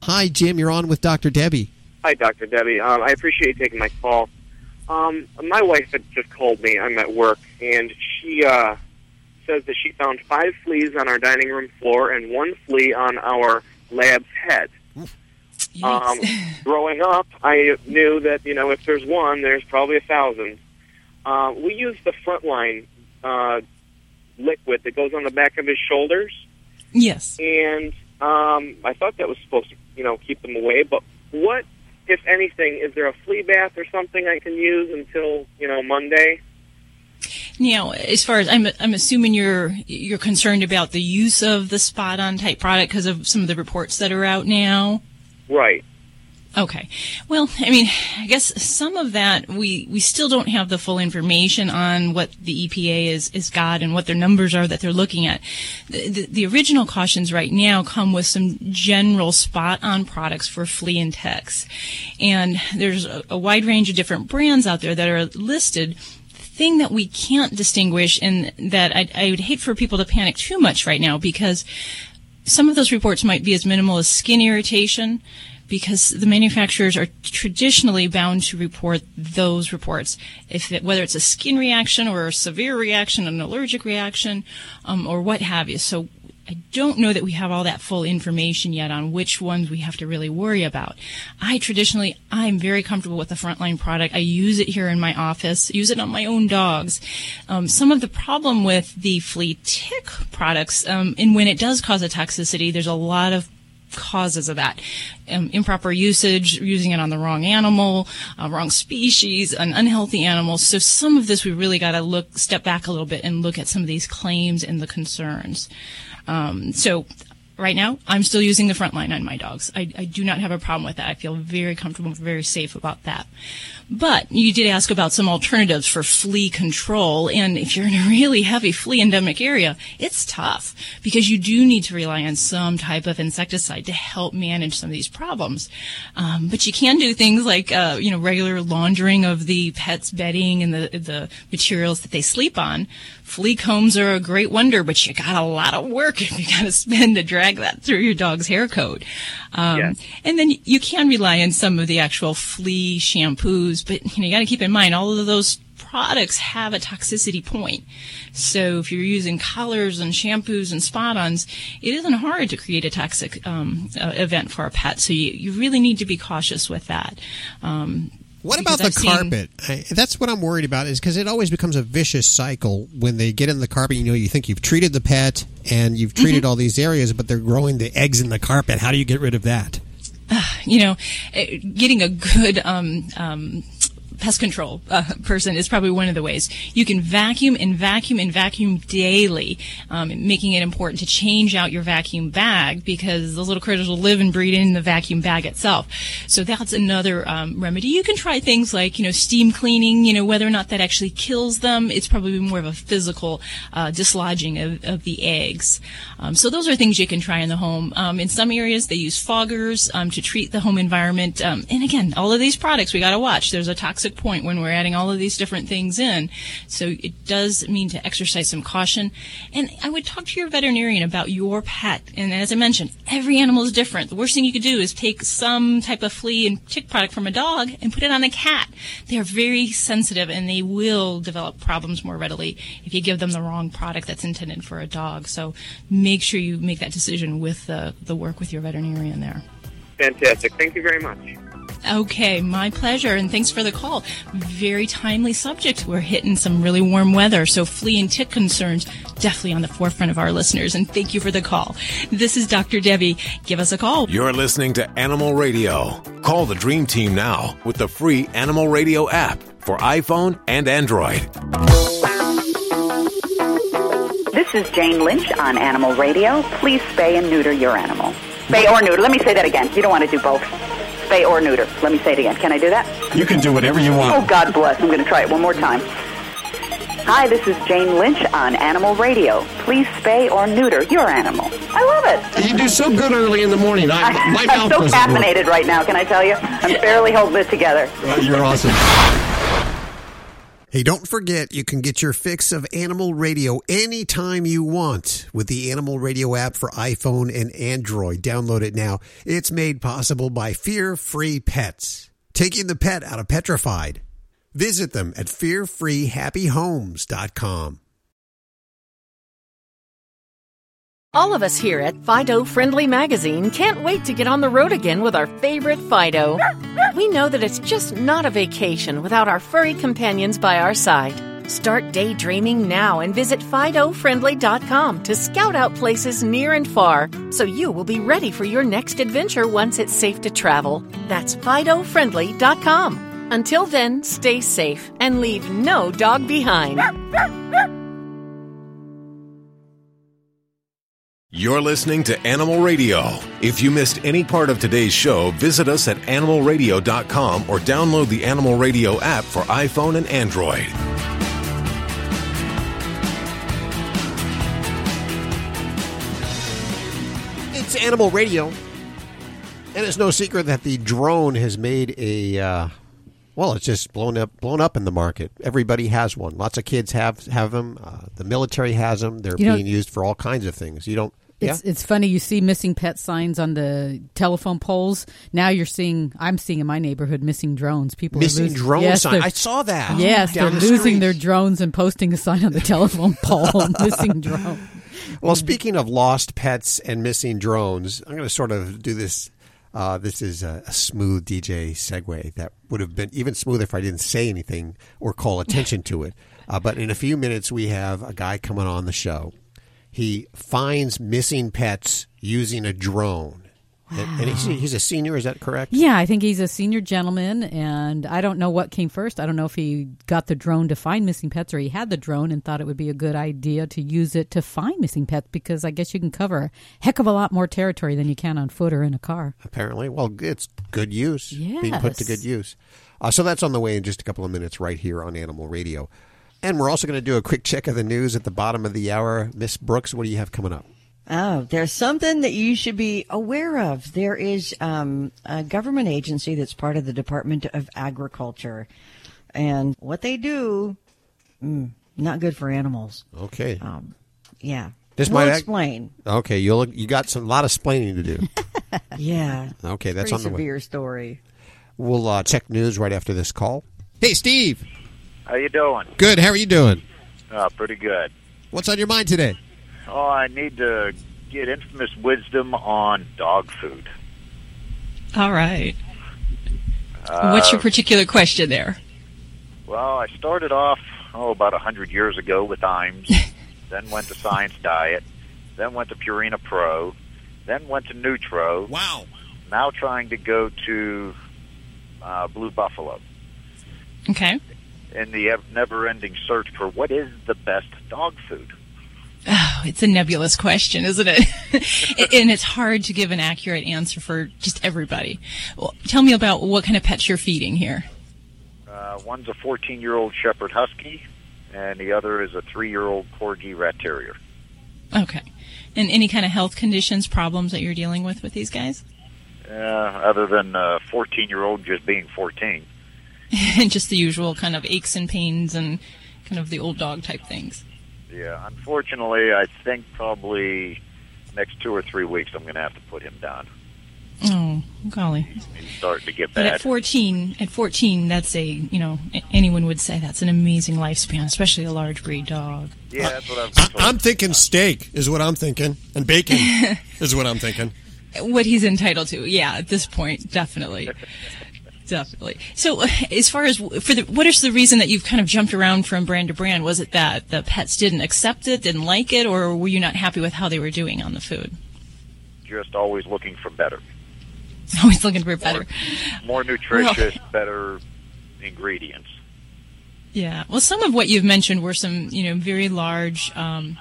Hi, Jim. You're on with Dr. Debbie. Hi, Dr. Debbie. Um, I appreciate you taking my call. Um, my wife had just called me. I'm at work, and she uh, says that she found five fleas on our dining room floor and one flea on our lab's head. Um, growing up, I knew that you know if there's one, there's probably a thousand. Uh, we use the Frontline uh, liquid that goes on the back of his shoulders. Yes. And um, I thought that was supposed to, you know, keep them away. But what, if anything, is there a flea bath or something I can use until you know Monday? Now, as far as I'm, I'm assuming you're you're concerned about the use of the spot on type product because of some of the reports that are out now. Right. Okay. Well, I mean, I guess some of that we we still don't have the full information on what the EPA is is got and what their numbers are that they're looking at. The, the, the original cautions right now come with some general spot on products for flea and ticks, and there's a, a wide range of different brands out there that are listed thing that we can't distinguish and that I, I would hate for people to panic too much right now because some of those reports might be as minimal as skin irritation because the manufacturers are traditionally bound to report those reports. If it, whether it's a skin reaction or a severe reaction an allergic reaction um, or what have you. So I don't know that we have all that full information yet on which ones we have to really worry about. I traditionally, I'm very comfortable with the frontline product. I use it here in my office, use it on my own dogs. Um, some of the problem with the flea tick products, um, and when it does cause a toxicity, there's a lot of causes of that. Um, improper usage, using it on the wrong animal, uh, wrong species, an unhealthy animal. So some of this we really got to look, step back a little bit and look at some of these claims and the concerns. Um, so right now, I'm still using the Frontline on my dogs. I, I, do not have a problem with that. I feel very comfortable, very safe about that. But you did ask about some alternatives for flea control. And if you're in a really heavy flea endemic area, it's tough because you do need to rely on some type of insecticide to help manage some of these problems. Um, but you can do things like, uh, you know, regular laundering of the pet's bedding and the, the materials that they sleep on. Flea combs are a great wonder, but you got a lot of work if you got to spend to drag that through your dog's hair coat. Um, yes. And then you can rely on some of the actual flea shampoos, but you know you got to keep in mind all of those products have a toxicity point. So if you're using collars and shampoos and spot-ons, it isn't hard to create a toxic um, uh, event for a pet. So you, you really need to be cautious with that. Um, what about the I've carpet? Seen... I, that's what I'm worried about. Is because it always becomes a vicious cycle when they get in the carpet. You know, you think you've treated the pet and you've treated mm-hmm. all these areas, but they're growing the eggs in the carpet. How do you get rid of that? Uh, you know, eh, getting a good um, um, pest control uh, person is probably one of the ways. You can vacuum and vacuum and vacuum daily, um, making it important to change out your vacuum bag because those little critters will live and breed in the vacuum bag itself. So that's another um, remedy. You can try things like, you know, steam cleaning, you know, whether or not that actually kills them. It's probably more of a physical uh, dislodging of, of the eggs. Um, so those are things you can try in the home. Um, in some areas, they use foggers um, to treat the home environment. Um, and again, all of these products we got to watch. There's a toxic point when we're adding all of these different things in. So it does mean to exercise some caution. And I would talk to your veterinarian about your pet. And as I mentioned, every animal is different. The worst thing you could do is take some type of flea and tick product from a dog and put it on a cat. They're very sensitive and they will develop problems more readily if you give them the wrong product that's intended for a dog. So make sure you make that decision with the, the work with your veterinarian there. Fantastic. Thank you very much. Okay, my pleasure, and thanks for the call. Very timely subject. We're hitting some really warm weather, so flea and tick concerns definitely on the forefront of our listeners, and thank you for the call. This is Dr. Debbie. Give us a call. You're listening to Animal Radio. Call the Dream Team now with the free Animal Radio app for iPhone and Android. This is Jane Lynch on Animal Radio. Please spay and neuter your animal. Spay or neuter. Let me say that again. You don't want to do both spay or neuter. Let me say it again. Can I do that? You can do whatever you want. Oh, God bless. I'm going to try it one more time. Hi, this is Jane Lynch on Animal Radio. Please spay or neuter your animal. I love it. You do so good early in the morning. I, my I'm so caffeinated right now, can I tell you? I'm barely holding it together. Well, you're awesome. Hey, don't forget you can get your fix of Animal Radio anytime you want with the Animal Radio app for iPhone and Android. Download it now. It's made possible by Fear Free Pets, taking the pet out of petrified. Visit them at fearfreehappyhomes.com. All of us here at Fido Friendly Magazine can't wait to get on the road again with our favorite Fido. We know that it's just not a vacation without our furry companions by our side. Start daydreaming now and visit FidoFriendly.com to scout out places near and far so you will be ready for your next adventure once it's safe to travel. That's FidoFriendly.com. Until then, stay safe and leave no dog behind. You're listening to Animal Radio. If you missed any part of today's show, visit us at animalradio.com or download the Animal Radio app for iPhone and Android. It's Animal Radio. And it's no secret that the drone has made a uh, well, it's just blown up, blown up in the market. Everybody has one. Lots of kids have have them. Uh, the military has them. They're you being used for all kinds of things. You don't. It's yeah? it's funny. You see missing pet signs on the telephone poles. Now you're seeing. I'm seeing in my neighborhood missing drones. People missing losing, drone yes, sign. I saw that. Yes, they're the losing street. their drones and posting a sign on the telephone pole. missing drone. Well, speaking of lost pets and missing drones, I'm going to sort of do this uh, this is a, a, smooth DJ segue that would have been even smoother if I didn't say anything or call attention to it. Uh, but in a few minutes, we have a guy coming on the show. He finds missing pets using a drone. And, and he's, he's a senior, is that correct? Yeah, I think he's a senior gentleman, and I don't know what came first. I don't know if he got the drone to find missing pets or he had the drone and thought it would be a good idea to use it to find missing pets because I guess you can cover a heck of a lot more territory than you can on foot or in a car. Apparently. Well, it's good use. Being put to good use. Uh, so that's on the way in just a couple of minutes right here on Animal Radio. And we're also going to do a quick check of the news at the bottom of the hour. Miss Brooks, what do you have coming up? Oh, there's something that you should be aware of. There is um, a government agency that's part of the Department of Agriculture, and what they do, mm, not good for animals. Okay. Um, yeah. This we'll might explain. Okay, you'll you got some lot of splaining to do. Yeah. Okay, that's Pretty on the way. severe story. We'll uh, check news right after this call. Hey, Steve. How you doing? Good. How are you doing? Uh, pretty good. What's on your mind today? Oh, I need to get infamous wisdom on dog food. All right. Uh, What's your particular question there? Well, I started off oh about a hundred years ago with IAMS, then went to Science Diet, then went to Purina Pro, then went to Nutro. Wow. Now trying to go to uh, Blue Buffalo Okay. In the never-ending search for what is the best dog food. Oh, it's a nebulous question, isn't it? and it's hard to give an accurate answer for just everybody. Well, tell me about what kind of pets you're feeding here. Uh, one's a 14-year-old Shepherd Husky, and the other is a three-year-old Corgi Rat Terrier. Okay. And any kind of health conditions, problems that you're dealing with with these guys? Uh, other than uh, 14-year-old just being 14. And just the usual kind of aches and pains and kind of the old dog type things. Yeah, unfortunately, I think probably next two or three weeks I'm going to have to put him down. Oh, golly. He's starting to get But bad. at 14, at 14, that's a, you know, anyone would say that's an amazing lifespan, especially a large breed dog. yeah, that's what I'm. I, I'm thinking steak is what I'm thinking, and bacon is what I'm thinking. What he's entitled to, yeah, at this point, definitely. Definitely. So, uh, as far as for the, what is the reason that you've kind of jumped around from brand to brand? Was it that the pets didn't accept it, didn't like it, or were you not happy with how they were doing on the food? Just always looking for better. Always looking for better. More nutritious, better ingredients. Yeah. Well, some of what you've mentioned were some, you know, very large um,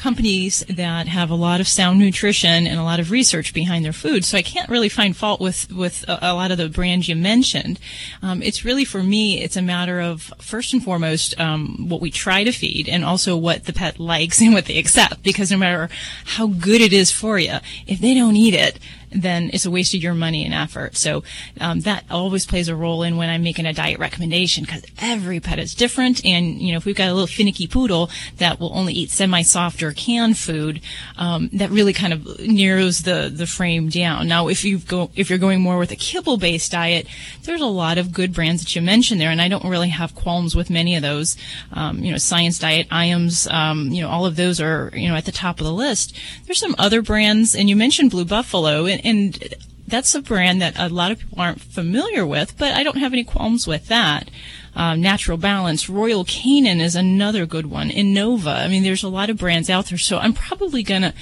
companies that have a lot of sound nutrition and a lot of research behind their food. So I can't really find fault with with a, a lot of the brands you mentioned. Um, it's really for me, it's a matter of first and foremost um, what we try to feed, and also what the pet likes and what they accept. Because no matter how good it is for you, if they don't eat it, then it's a waste of your money and effort. So um, that always plays a role in when I'm making a diet recommendation because every pet is different. And you know, if we've got a little finicky poodle that will only eat semi-soft or canned food, um, that really kind of narrows the the frame down. Now, if you go if you're going more with a kibble-based diet, there's a lot of good brands that you mentioned there, and I don't really have qualms with many of those. Um, you know, Science Diet, IAMS, um, you know, all of those are you know at the top of the list. There's some other brands, and you mentioned Blue Buffalo, and, and that's a brand that a lot of people aren't familiar with, but I don't have any qualms with that. Uh, Natural Balance, Royal Canin is another good one. Innova. I mean, there's a lot of brands out there, so I'm probably gonna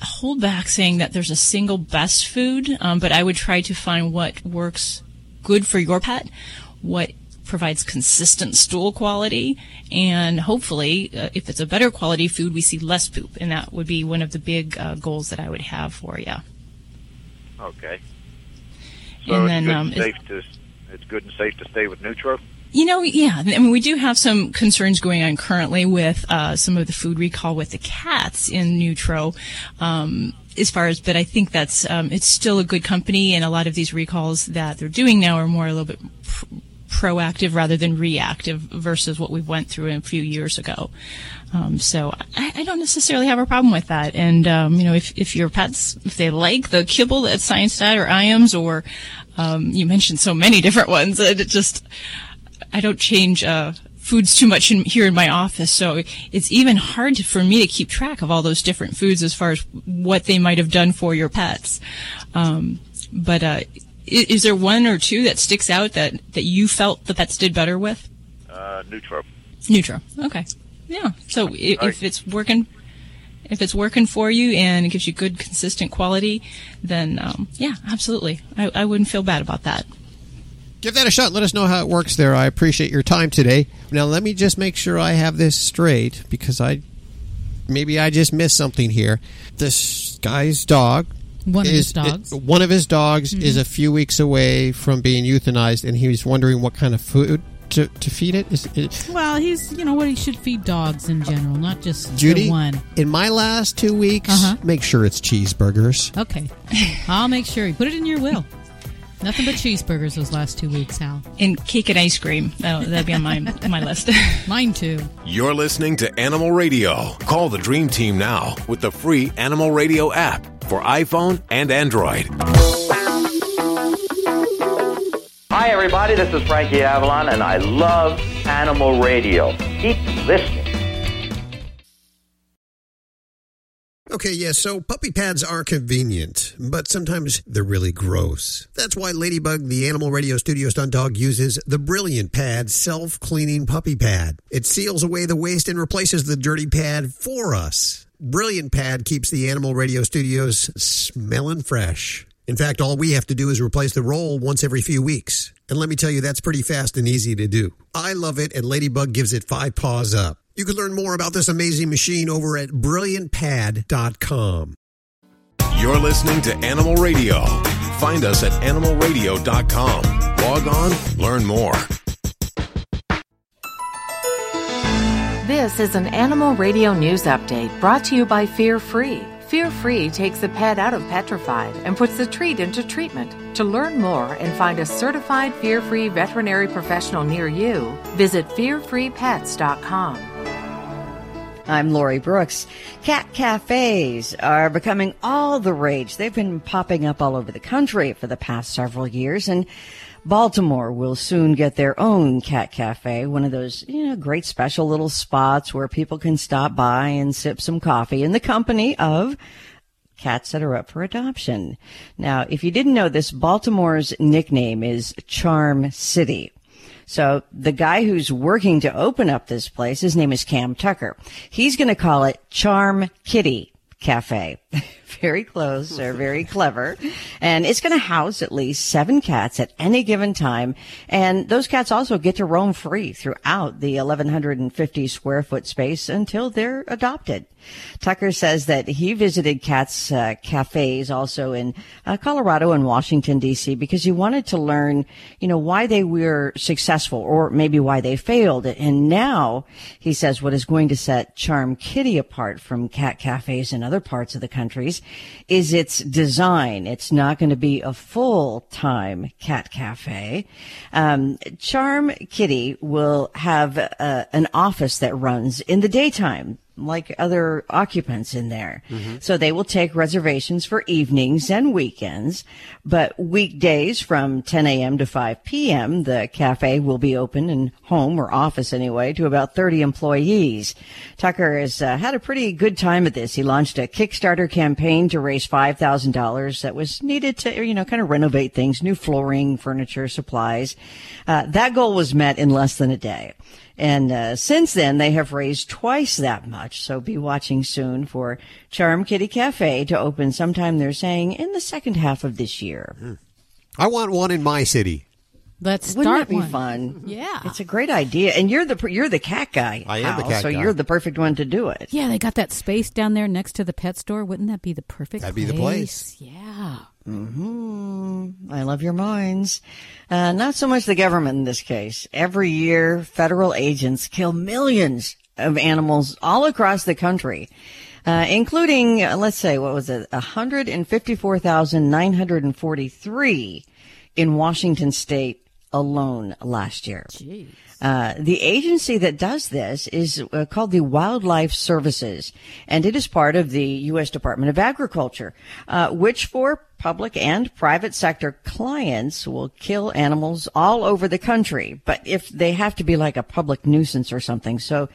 hold back saying that there's a single best food, um, but I would try to find what works good for your pet, what provides consistent stool quality, and hopefully, uh, if it's a better quality food, we see less poop, and that would be one of the big uh, goals that I would have for you. Okay. So And it's then, good um, and safe to it's good and safe to stay with Nutro. You know, yeah. I mean, we do have some concerns going on currently with uh, some of the food recall with the cats in Nutro. Um, as far as, but I think that's um, it's still a good company, and a lot of these recalls that they're doing now are more a little bit pr- proactive rather than reactive versus what we went through a few years ago. Um, so I, I don't necessarily have a problem with that. And um, you know, if if your pets if they like the kibble that's Science Diet or IAMS or um, you mentioned so many different ones, that it just I don't change uh, foods too much in, here in my office, so it's even hard to, for me to keep track of all those different foods as far as what they might have done for your pets. Um, but uh, is, is there one or two that sticks out that that you felt the pets did better with? Uh, Nutro. Nutro. Okay. Yeah. So i- All if it's working, if it's working for you and it gives you good, consistent quality, then um, yeah, absolutely. I, I wouldn't feel bad about that. Give that a shot. Let us know how it works there. I appreciate your time today. Now, let me just make sure I have this straight because I maybe I just missed something here. This guy's dog. One of his dogs. it- one of his dogs Mhm. is a few weeks away from being euthanized, and he was wondering what kind of food to, to feed it. Is it Well, he's you know what he should feed dogs in general, not just Judy? one. In my last two weeks, Uh-huh. make sure it's cheeseburgers. Okay, I'll make sure put it in your will. Nothing but cheeseburgers those last two weeks, Hal. And cake and ice cream. That, that'd be on my, my list. Mine too. You're listening to Animal Radio. Call the Dream Team now with the free Animal Radio app for iPhone and Android. Hi, everybody. This is Frankie Avalon, and I love Animal Radio. Keep listening. Okay, yeah, so puppy pads are convenient, but sometimes they're really gross. That's why Ladybug, the Animal Radio Studio stunt dog, uses the Brilliant Pad self cleaning puppy pad. It seals away the waste and replaces the dirty pad for us. Brilliant Pad keeps the Animal Radio Studios smelling fresh. In fact, all we have to do is replace the roll once every few weeks. And let me tell you, that's pretty fast and easy to do. I love it, and Ladybug gives it five paws up. You can learn more about this amazing machine over at brilliantpad.com. You're listening to Animal Radio. Find us at animalradio.com. Log on, learn more. This is an Animal Radio News Update brought to you by Fear Free. Fear Free takes the pet out of petrified and puts the treat into treatment. To learn more and find a certified fear free veterinary professional near you, visit fearfreepets.com. I'm Lori Brooks. Cat cafes are becoming all the rage. They've been popping up all over the country for the past several years and Baltimore will soon get their own cat cafe, one of those, you know, great special little spots where people can stop by and sip some coffee in the company of cats that are up for adoption. Now, if you didn't know this, Baltimore's nickname is Charm City. So the guy who's working to open up this place, his name is Cam Tucker. He's going to call it Charm Kitty Cafe. very close or very clever. And it's going to house at least seven cats at any given time. And those cats also get to roam free throughout the 1150 square foot space until they're adopted. Tucker says that he visited cats uh, cafes also in uh, Colorado and Washington D.C. because he wanted to learn, you know, why they were successful or maybe why they failed. And now he says what is going to set Charm Kitty apart from cat cafes in other parts of the countries is its design. It's not going to be a full-time cat cafe. Um, Charm Kitty will have uh, an office that runs in the daytime like other occupants in there. So they will take reservations for evenings and weekends, but weekdays from 10 a.m. to 5 p.m., the cafe will be open and home or office anyway to about 30 employees. Tucker has uh, had a pretty good time at this. He launched a Kickstarter campaign to raise $5,000 that was needed to, you know, kind of renovate things, new flooring, furniture, supplies. Uh, that goal was met in less than a day. And uh, since then, they have raised twice that much. So be watching soon for Charm Kitty Cafe to open sometime, they're saying, in the second half of this year. I want one in my city. Let's Wouldn't that be one. fun? Yeah. It's a great idea. And you're the you're the cat guy. I am the Hal, cat so guy. you're the perfect one to do it. Yeah, they got that space down there next to the pet store. Wouldn't that be the perfect That'd be the place. Yeah. Hmm I love your minds. Uh, not so much the government in this case. Every year, federal agents kill millions of animals all across the country, uh, including, uh, let's say, what was it, 154,943 in Washington state alone last year. Uh, the agency that does this is uh, called the Wildlife Services, and it is part of the U.S. Department of Agriculture, uh, which for public and private sector clients will kill animals all over the country. But if they have to be like a public nuisance or something, so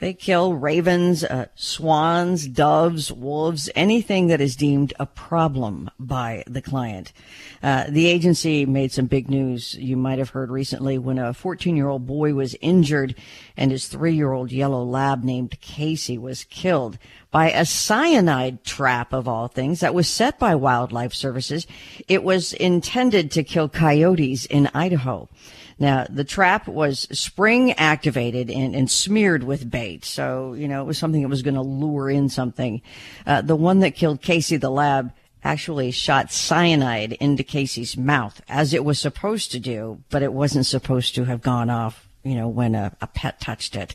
They kill ravens, uh, swans, doves, wolves, anything that is deemed a problem by the client. Uh, the agency made some big news. You might have heard recently when a 14 year old boy was injured and his three year old yellow lab named Casey was killed by a cyanide trap of all things that was set by wildlife services. It was intended to kill coyotes in Idaho. Now, the trap was spring activated and, and smeared with bait. So, you know, it was something that was going to lure in something. Uh, the one that killed Casey the lab actually shot cyanide into Casey's mouth as it was supposed to do, but it wasn't supposed to have gone off you know, when a, a, pet touched it.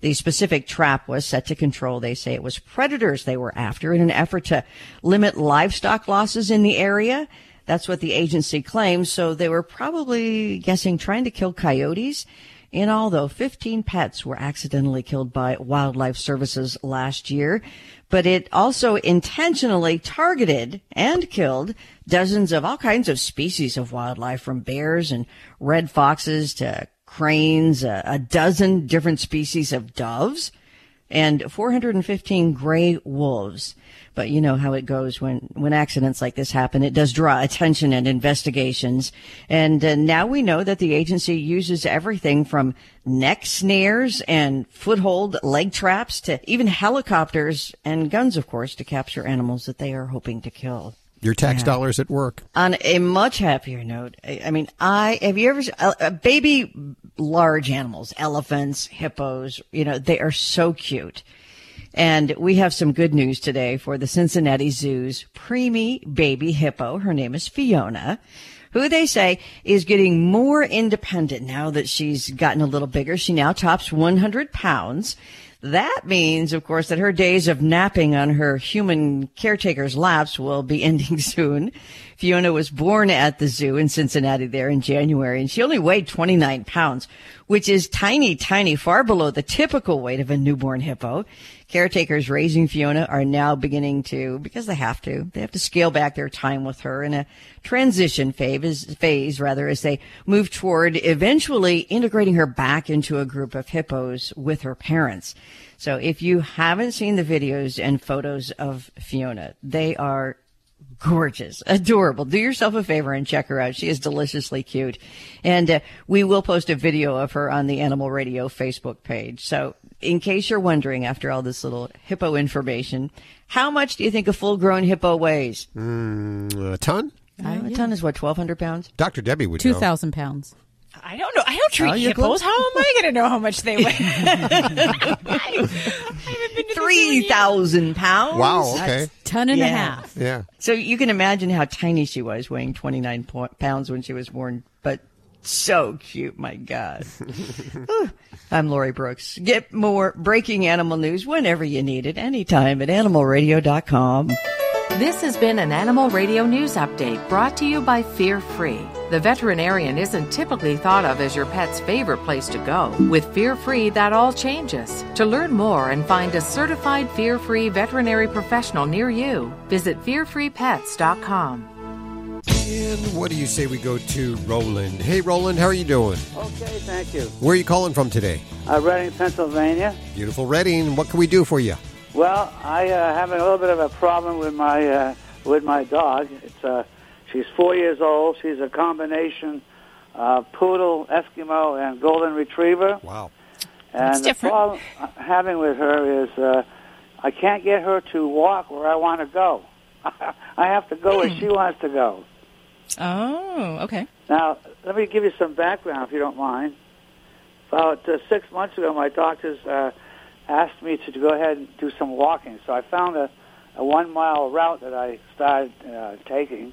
The specific trap was set to control, they say it was predators they were after in an effort to limit livestock losses in the area. That's what the agency claims. So they were probably guessing trying to kill coyotes. In all, though, 15 pets were accidentally killed by wildlife services last year, but it also intentionally targeted and killed dozens of all kinds of species of wildlife from bears and red foxes to cranes, a, a dozen different species of doves, and 415 gray wolves. But you know how it goes when, when accidents like this happen. It does draw attention and investigations. And uh, now we know that the agency uses everything from neck snares and foothold leg traps to even helicopters and guns, of course, to capture animals that they are hoping to kill. Your tax Yeah. dollars at work. On a much happier note, I I mean, I have you ever uh, uh, baby large animals, elephants, hippos, you know, they are so cute. And we have some good news today for the Cincinnati Zoo's preemie baby hippo. Her name is Fiona, who they say is getting more independent now that she's gotten a little bigger. She now tops 100 pounds. That means, of course, that her days of napping on her human caretaker's laps will be ending soon. Fiona was born at the zoo in Cincinnati there in January, and she only weighed 29 pounds, which is tiny, tiny, far below the typical weight of a newborn hippo. Caretakers raising Fiona are now beginning to, because they have to, they have to scale back their time with her in a transition phase, phase rather, as they move toward eventually integrating her back into a group of hippos with her parents. So if you haven't seen the videos and photos of Fiona, they are gorgeous, adorable. Do yourself a favor and check her out. She is deliciously cute. And uh, we will post a video of her on the Animal Radio Facebook page. So in case you're wondering after all this little hippo information, how much do you think a full grown hippo weighs? Mm, a ton? Uh, a ton is what, 1,200 pounds? Dr. Debbie would know. 2,000 pounds. I don't know. I don't treat Oh, you're hippos. How am I going to know how much they weigh? 3,000 pounds. Wow, okay. That's- Ton and a half. Yeah. So you can imagine how tiny she was, weighing 29 po- pounds when she was born, but so cute, my God. I'm Lori Brooks. Get more breaking animal news whenever you need it, anytime at animalradio.com. This has been an Animal Radio News Update brought to you by Fear Free. The veterinarian isn't typically thought of as your pet's favorite place to go. With Fear Free, that all changes. To learn more and find a certified Fear Free veterinary professional near you, visit fearfreepets.com. And what do you say we go to Roland? Hey, Roland, how are you doing? Okay, thank you. Where are you calling from today? Uh, Reading, Pennsylvania. Beautiful Reading. What can we do for you? Well, I uh, having a little bit of a problem with my uh, with my dog. It's uh, she's four years old. She's a combination uh, poodle, Eskimo, and golden retriever. Wow. And It's the different. problem I'm having with her is uh, I can't get her to walk where I want to go. I have to go where she wants to go. Oh, okay. Now, let me give you some background, if you don't mind. About uh, six months ago, my doctors uh, asked me to go ahead and do some walking. So I found a, a one-mile route that I started uh, taking.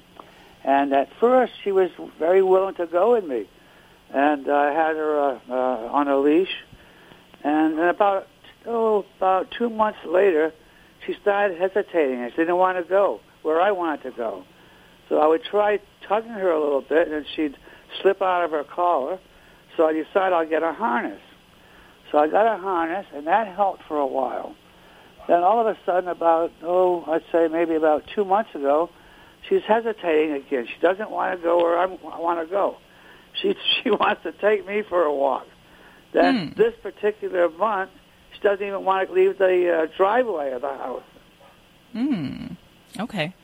And at first, she was very willing to go with me. And I had her uh, uh, on a leash. And then about, oh, about two months later, she started hesitating. She didn't want to go where I wanted to go. So I would try tugging her a little bit, and she'd slip out of her collar. So I decided I'll get a harness. So I got a harness, and that helped for a while. Then all of a sudden, about, oh, I'd say maybe about two months ago, she's hesitating again. She doesn't want to go where I'm, I want to go. She, she wants to take me for a walk. Then this particular month, she doesn't even want to leave the uh, driveway of the house. Hmm. Okay.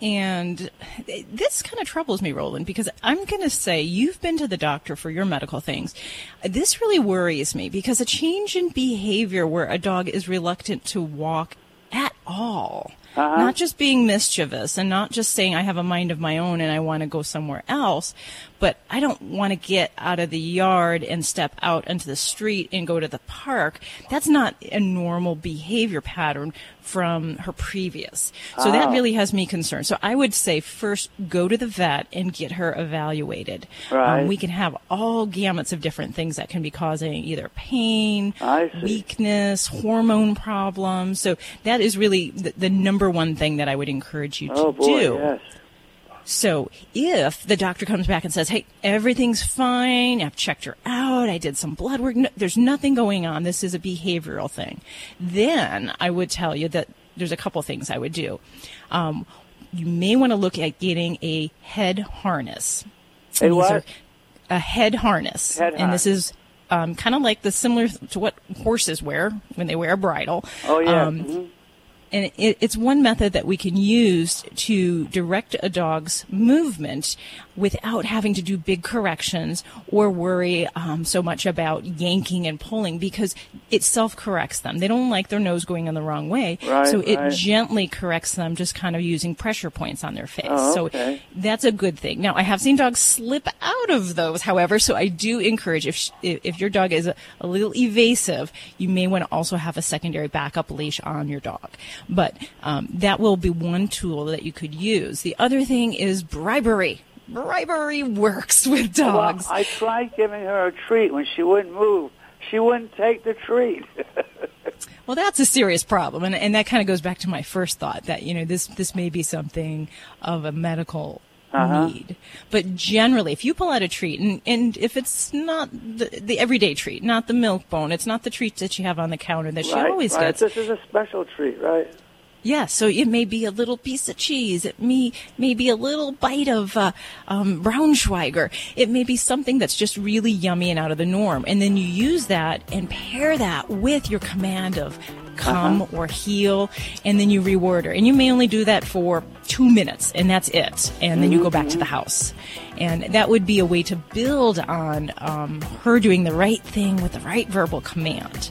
And this kind of troubles me, Roland, because I'm going to say you've been to the doctor for your medical things. This really worries me because a change in behavior where a dog is reluctant to walk at all, not just being mischievous and not just saying, I have a mind of my own and I want to go somewhere else, but I don't want to get out of the yard and step out into the street and go to the park. That's not a normal behavior pattern from her previous. So that Ah. really has me concerned. So I would say first go to the vet and get her evaluated. Right. Um, we can have all gamuts of different things that can be causing either pain, weakness, hormone problems. So that is really the, the number one thing that I would encourage you to Oh boy, do. yes. So if the doctor comes back and says, "Hey, everything's fine. I've checked her out. I did some blood work. No, there's nothing going on. This is a behavioral thing," then I would tell you that there's a couple things I would do. Um, you may want to look at getting a head harness. A And what? a head harness, Head and this is um, kind of like the similar to what horses wear when they wear a bridle. Oh yeah. Um, Mhm. And it, it's one method that we can use to direct a dog's movement without having to do big corrections or worry um, so much about yanking and pulling because it self corrects them. They don't like their nose going in the wrong way. Right, so it right. gently corrects them just kind of using pressure points on their face. Oh, So that's a good thing. Now, I have seen dogs slip out of those, however, so I do encourage if sh- if if your dog is a, a little evasive, you may want to also have a secondary backup leash on your dog. But um, that will be one tool that you could use. The other thing is bribery. Bribery works with dogs. Well, I tried giving her a treat when she wouldn't move. She wouldn't take the treat. Well, that's a serious problem, and and that kind of goes back to my first thought that you know this this may be something of a medical Uh-huh. need. But generally, if you pull out a treat, and and if it's not the, the everyday treat, not the milk bone, it's not the treats that you have on the counter that she always right. gets. This is a special treat, right? Yeah, so it may be a little piece of cheese. It may, may be a little bite of uh, um, Braunschweiger. It may be something that's just really yummy and out of the norm. And then you use that and pair that with your command of come Uh-huh. or heel, and then you reward her. And you may only do that for two minutes, and that's it. And then you go back to the house. And that would be a way to build on um, her doing the right thing with the right verbal command.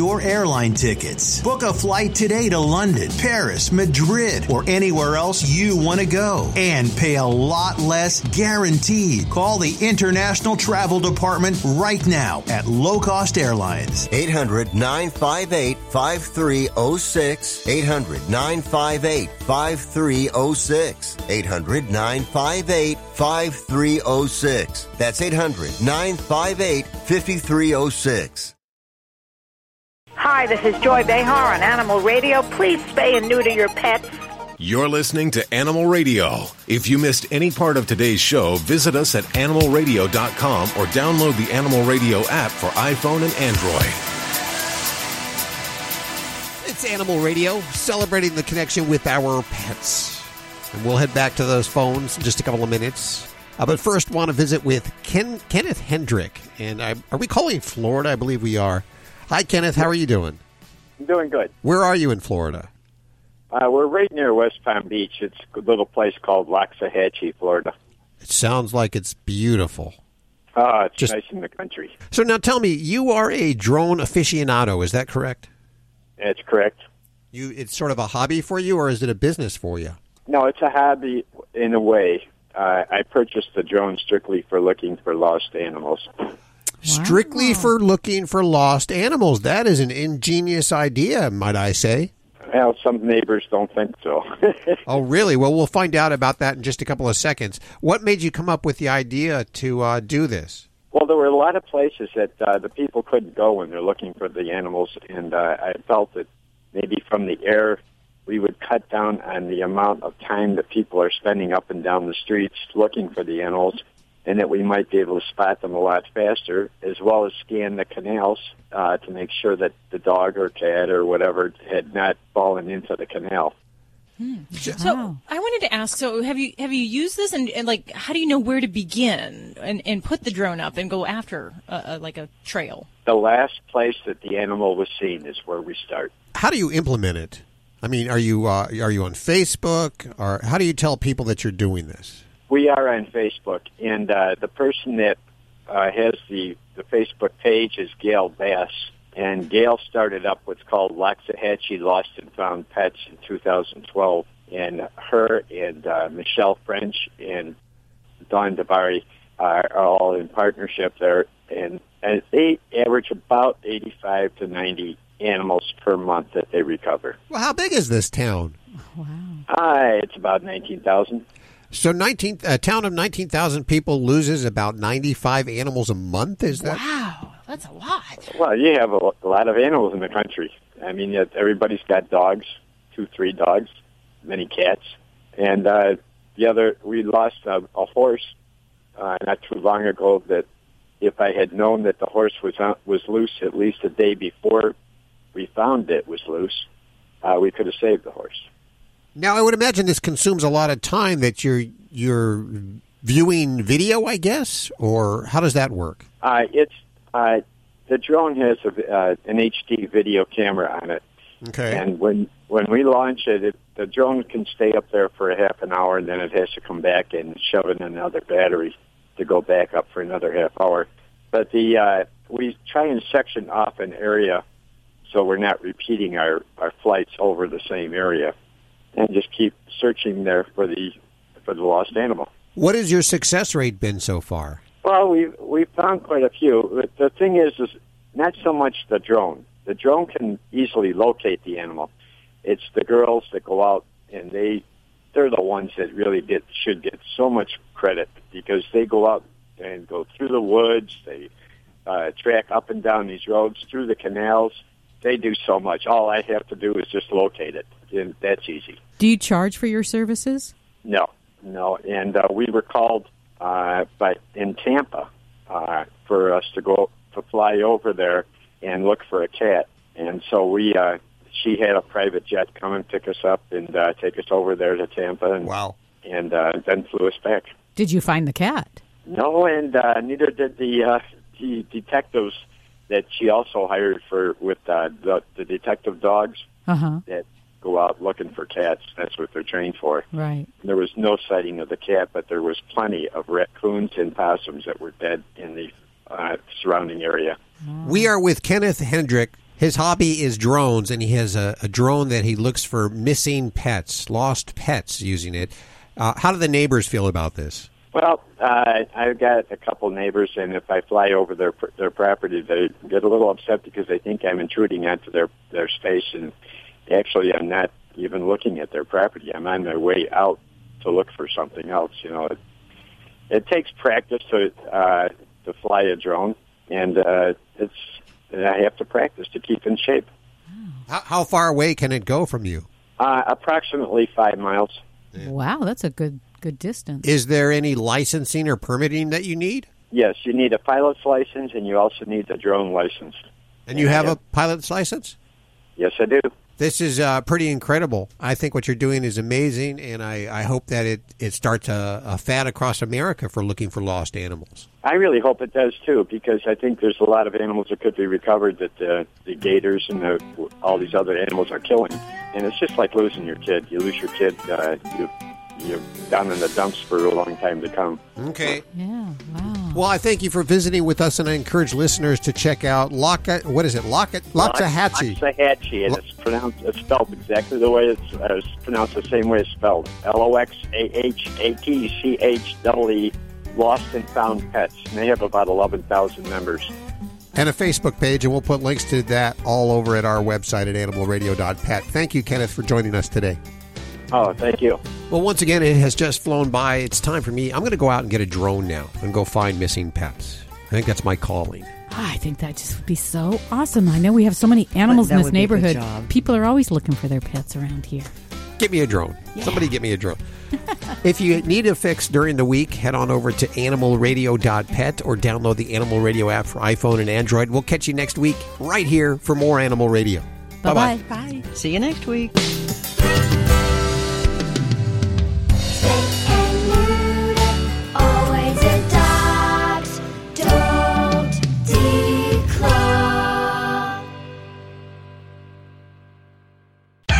airline tickets. Book a flight today to London, Paris, Madrid, or anywhere else you want to go and pay a lot less guaranteed. Call the International Travel Department right now at Low Cost Airlines. 800 958 5306. 800 958 5306. 800 958 5306. That's 800 958 5306. Hi, this is Joy Behar on Animal Radio. Please spay and neuter your pets. You're listening to Animal Radio. If you missed any part of today's show, visit us at animalradio.com or download the Animal Radio app for iPhone and Android. It's Animal Radio, celebrating the connection with our pets. And we'll head back to those phones in just a couple of minutes. Uh, but first, want to visit with Ken, Kenneth Hendrick. And I, are we calling Florida? I believe we are. Hi, Kenneth. How are you doing? I'm doing good. Where are you in Florida? Uh, we're right near West Palm Beach. It's a little place called Loxahatchee, Florida. It sounds like it's beautiful. Uh, it's Just- nice in the country. So now tell me, you are a drone aficionado. Is that correct? That's correct. You, it's sort of a hobby for you, or is it a business for you? No, it's a hobby in a way. Uh, I purchased the drone strictly for looking for lost animals. Strictly for looking for lost animals. That is an ingenious idea, might I say. Well, some neighbors don't think so. Oh, really? Well, we'll find out about that in just a couple of seconds. What made you come up with the idea to uh, do this? well, there were a lot of places that uh, the people couldn't go when they're looking for the animals, and uh, I felt that maybe from the air we would cut down on the amount of time that people are spending up and down the streets looking for the animals, and that we might be able to spot them a lot faster, as well as scan the canals uh, to make sure that the dog or cat or whatever had not fallen into the canal. So I wanted to ask. So have you have you used this and, and like how do you know where to begin and, and put the drone up and go after a, a, like a trail? The last place that the animal was seen is where we start. How do you implement it? I mean, are you uh, are you on Facebook, or how do you tell people that you're doing this? We are on Facebook, and uh, the person that uh, has the the Facebook page is Gail Bass, and Gail started up what's called Loxahatchee Lost and Found Pets in 2012, and her and uh, Michelle French and Dawn Dabari are, are all in partnership there, and, and they average about 85 to 90 animals per month that they recover. Well, how big is this town? Wow. Uh, it's about 19,000. So, nineteen a town of nineteen thousand people loses about ninety five animals a month. Is that? Wow, that's a lot. Well, you have a, a lot of animals in the country. I mean, yet everybody's got dogs, two, three dogs, many cats, and uh, the other. We lost a, a horse uh, not too long ago. That if I had known that the horse was on, was loose at least a day before we found it was loose, uh, we could have saved the horse. Now, I would imagine this consumes a lot of time that you're you're viewing video, I guess, or how does that work? Uh, it's uh, the drone has a, uh, an HD video camera on it, Okay. and when when we launch it, it, the drone can stay up there for a half an hour, and then it has to come back and shove in another battery to go back up for another half hour. But the uh, we try and section off an area so we're not repeating our our flights over the same area, and just keep searching there for the for the lost animal. What has your success rate been so far? Well, we we found quite a few. The thing is, is not so much the drone. The drone can easily locate the animal. It's the girls that go out and they they're the ones that really get should get so much credit because they go out and go through the woods. They uh, track up and down these roads through the canals. They do so much. All I have to do is just locate it, and that's easy. Do you charge for your services? No, no. And uh, we were called uh, by in Tampa uh, for us to go to fly over there and look for a cat. And so we, uh, she had a private jet come and pick us up and uh, take us over there to Tampa. And, wow. And uh, then flew us back. Did you find the cat? No, and uh, neither did the uh, the detectives that she also hired for with uh, the the detective dogs Uh huh. that go out looking for cats. That's what they're trained for. Right. There was no sighting of the cat, but there was plenty of raccoons and possums that were dead in the uh, surrounding area. We are with Kenneth Hendrick. His hobby is drones, and he has a, a drone that he looks for missing pets, lost pets, using it. Uh, how do the neighbors feel about this? Well, uh, I've got a couple neighbors, and if I fly over their their property, they get a little upset because they think I'm intruding onto their their space, and actually, I'm not even looking at their property. I'm on my way out to look for something else. You know, it, it takes practice to uh, to fly a drone, and uh, it's I have to practice to keep in shape. How, how far away can it go from you? Uh, approximately five miles. Wow, that's a good good distance. Is there any licensing or permitting that you need? Yes, you need a pilot's license, and you also need the drone license. And you have a pilot's license? Yes, I do. This is uh, pretty incredible. I think what you're doing is amazing, and I, I hope that it, it starts a, a fad across America for looking for lost animals. I really hope it does too, because I think there's a lot of animals that could be recovered that the, the gators and the, all these other animals are killing. And it's just like losing your kid. You lose your kid, uh, you, you're down in the dumps for a long time to come. Okay. Yeah. Wow. Well, I thank you for visiting with us, and I encourage listeners to check out Locket. What is it? Locket Loxahatchee. Loxahatchee, and it's pronounced, it's spelled exactly the way it's, uh, it's pronounced the same way it's spelled. L O X A H A T C H E Lost and Found Pets. And they have about 11,000 members. and a Facebook page, and we'll put links to that all over at our website at animalradio.pet. Thank you, Kenneth, for joining us today. Oh, thank you. Well, once again, it has just flown by. It's time for me. I'm going to go out and get a drone now and go find missing pets. I think that's my calling. Ah, I think that just would be so awesome. I know we have so many animals in this would be a good neighborhood. People are always looking for their pets around here. Get me a drone. Somebody get me a drone. if you need a fix during the week, head on over to animalradio.pet or download the Animal Radio app for iPhone and Android. We'll catch you next week right here for more Animal Radio. Bye-bye. Bye. See you next week.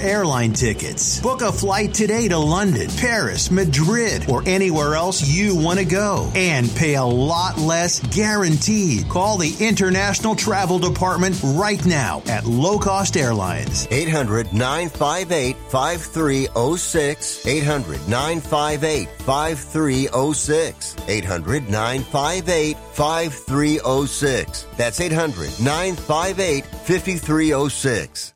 airline tickets. Book a flight today to London, Paris, Madrid, or anywhere else you want to go and pay a lot less guaranteed. Call the International Travel Department right now at Low Cost Airlines. 800 958 5306. 800 958 5306. 800 958 5306. That's 800 958 5306.